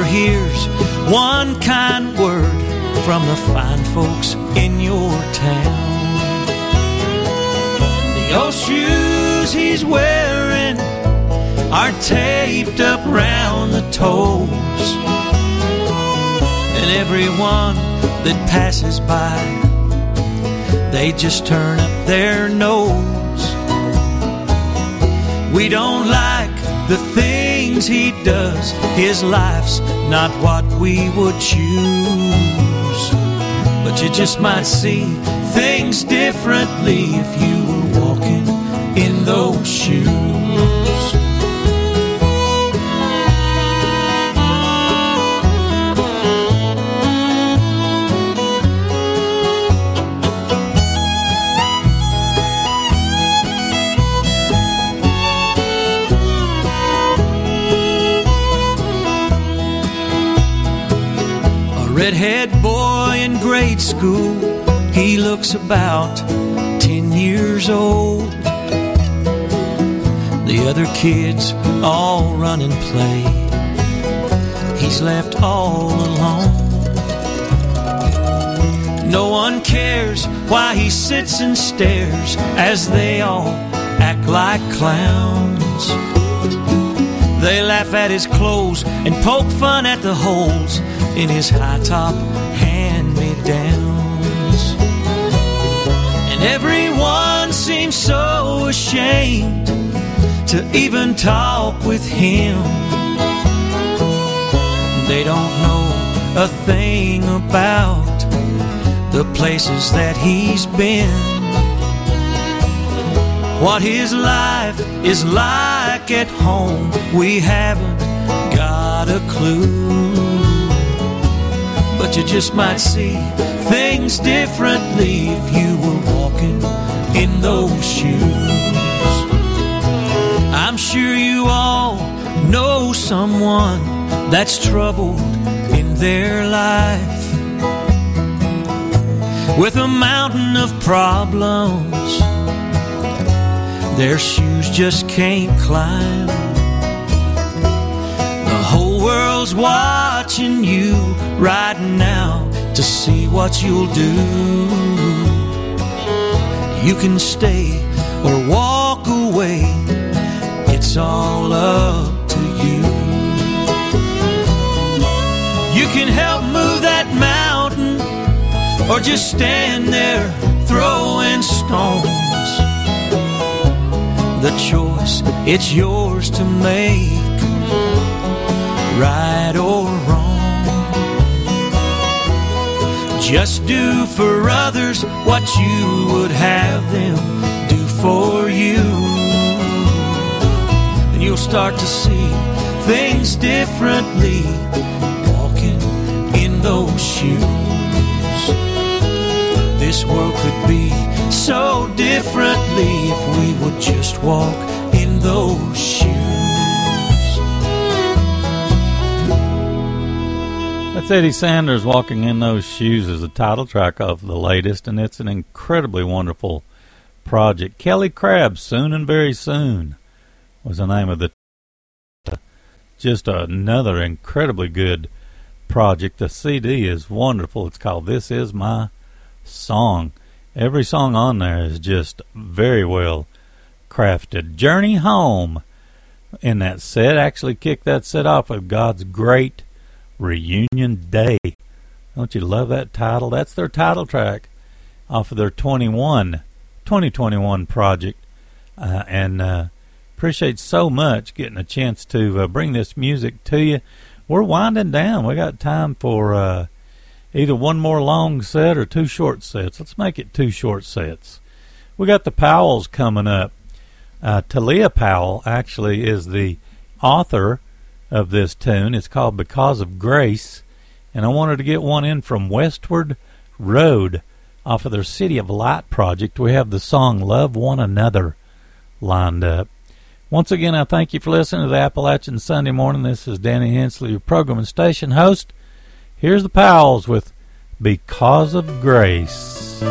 Hears one kind word from the fine folks in your town. The old shoes he's wearing are taped up round the toes. And everyone that passes by, they just turn up their nose. We don't like the things he does. His life's not what we would choose. But you just might see things differently if you were walking in those shoes. Redhead boy in grade school, he looks about 10 years old. The other kids all run and play. He's left all alone. No one cares why he sits and stares as they all act like clowns. They laugh at his clothes and poke fun at the holes in his high top hand me downs. And everyone seems so ashamed to even talk with him. They don't know a thing about the places that he's been. What his life is like at home, we haven't got a clue. You just might see things differently if you were walking in those shoes. I'm sure you all know someone that's troubled in their life with a mountain of problems their shoes just can't climb. The whole world's watching you right now to see what you'll do. You can stay or walk away, it's all up to you. You can help move that mountain or just stand there throwing stones. The choice, it's yours to make, right or wrong. Just do for others what you would have them do for you. And you'll start to see things differently walking in those shoes. This world could be so differently if we would just walk in those shoes. That's Eddie Sanders walking in those shoes is the title track of the latest, and it's an incredibly wonderful project. Kelly Crabb, soon and very soon, was the name of the. Just another incredibly good project. The CD is wonderful. It's called "This Is My Song." Every song on there is just very well crafted. Journey Home in that set actually kicked that set off with God's Great Reunion Day. Don't you love that title? That's their title track off of their 21, 2021 project. Uh, and uh, appreciate so much getting a chance to uh, bring this music to you. We're winding down. We got time for uh, either one more long set or two short sets. Let's make it two short sets. We got the Powells coming up. Uh, Talia Powell actually is the author of this tune. It's called Because of Grace. And I wanted to get one in from Westward Road off of their City of Light project. We have the song Love One Another lined up. Once again, I thank you for listening to the Appalachian Sunday Morning. This is Danny Hensley, your program and station host. Here's the Powells with Because of Grace.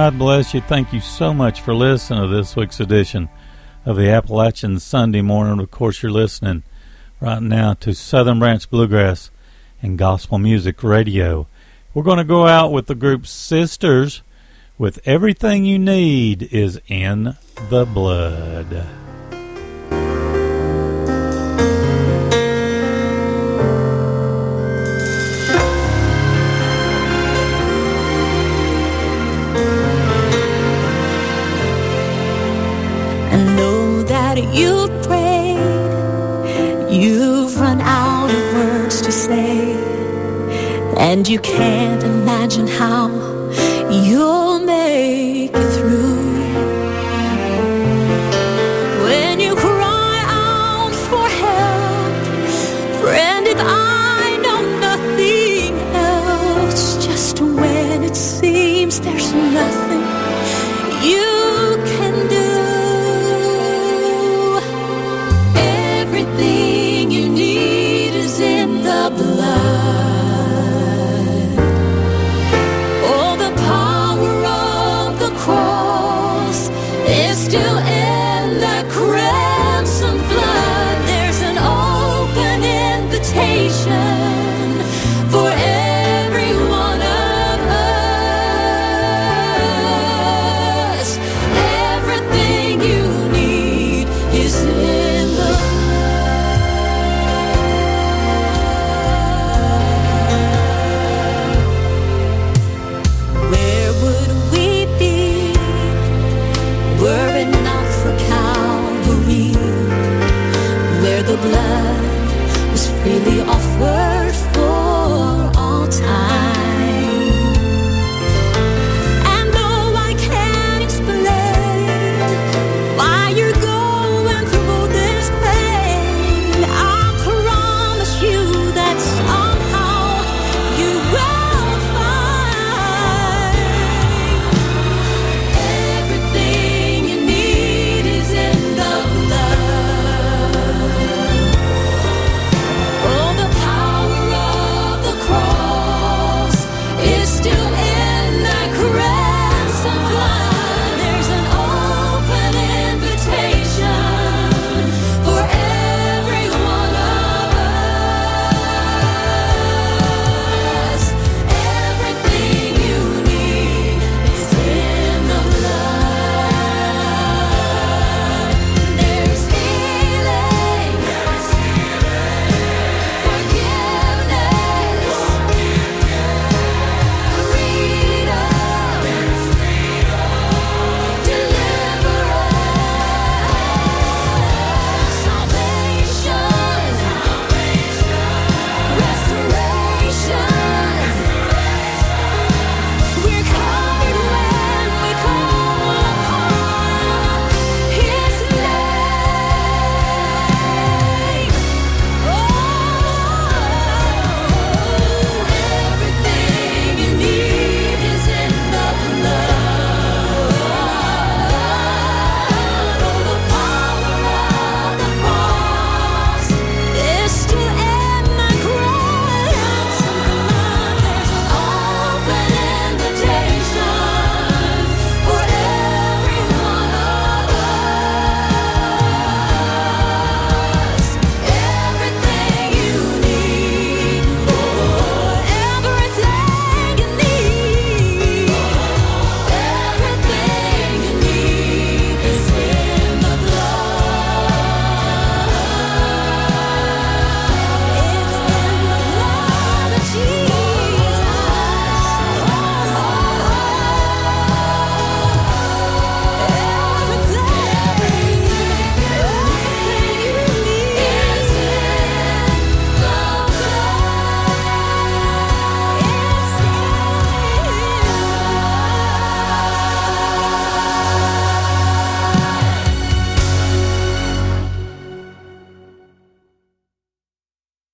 God bless you. Thank you so much for listening to this week's edition of the Appalachian Sunday Morning. Of course, you're listening right now to Southern Branch Bluegrass and Gospel Music Radio. We're going to go out with the group Sisters with Everything You Need is in the Blood. you prayed. You've run out of words to say, and you can't imagine how you'll make.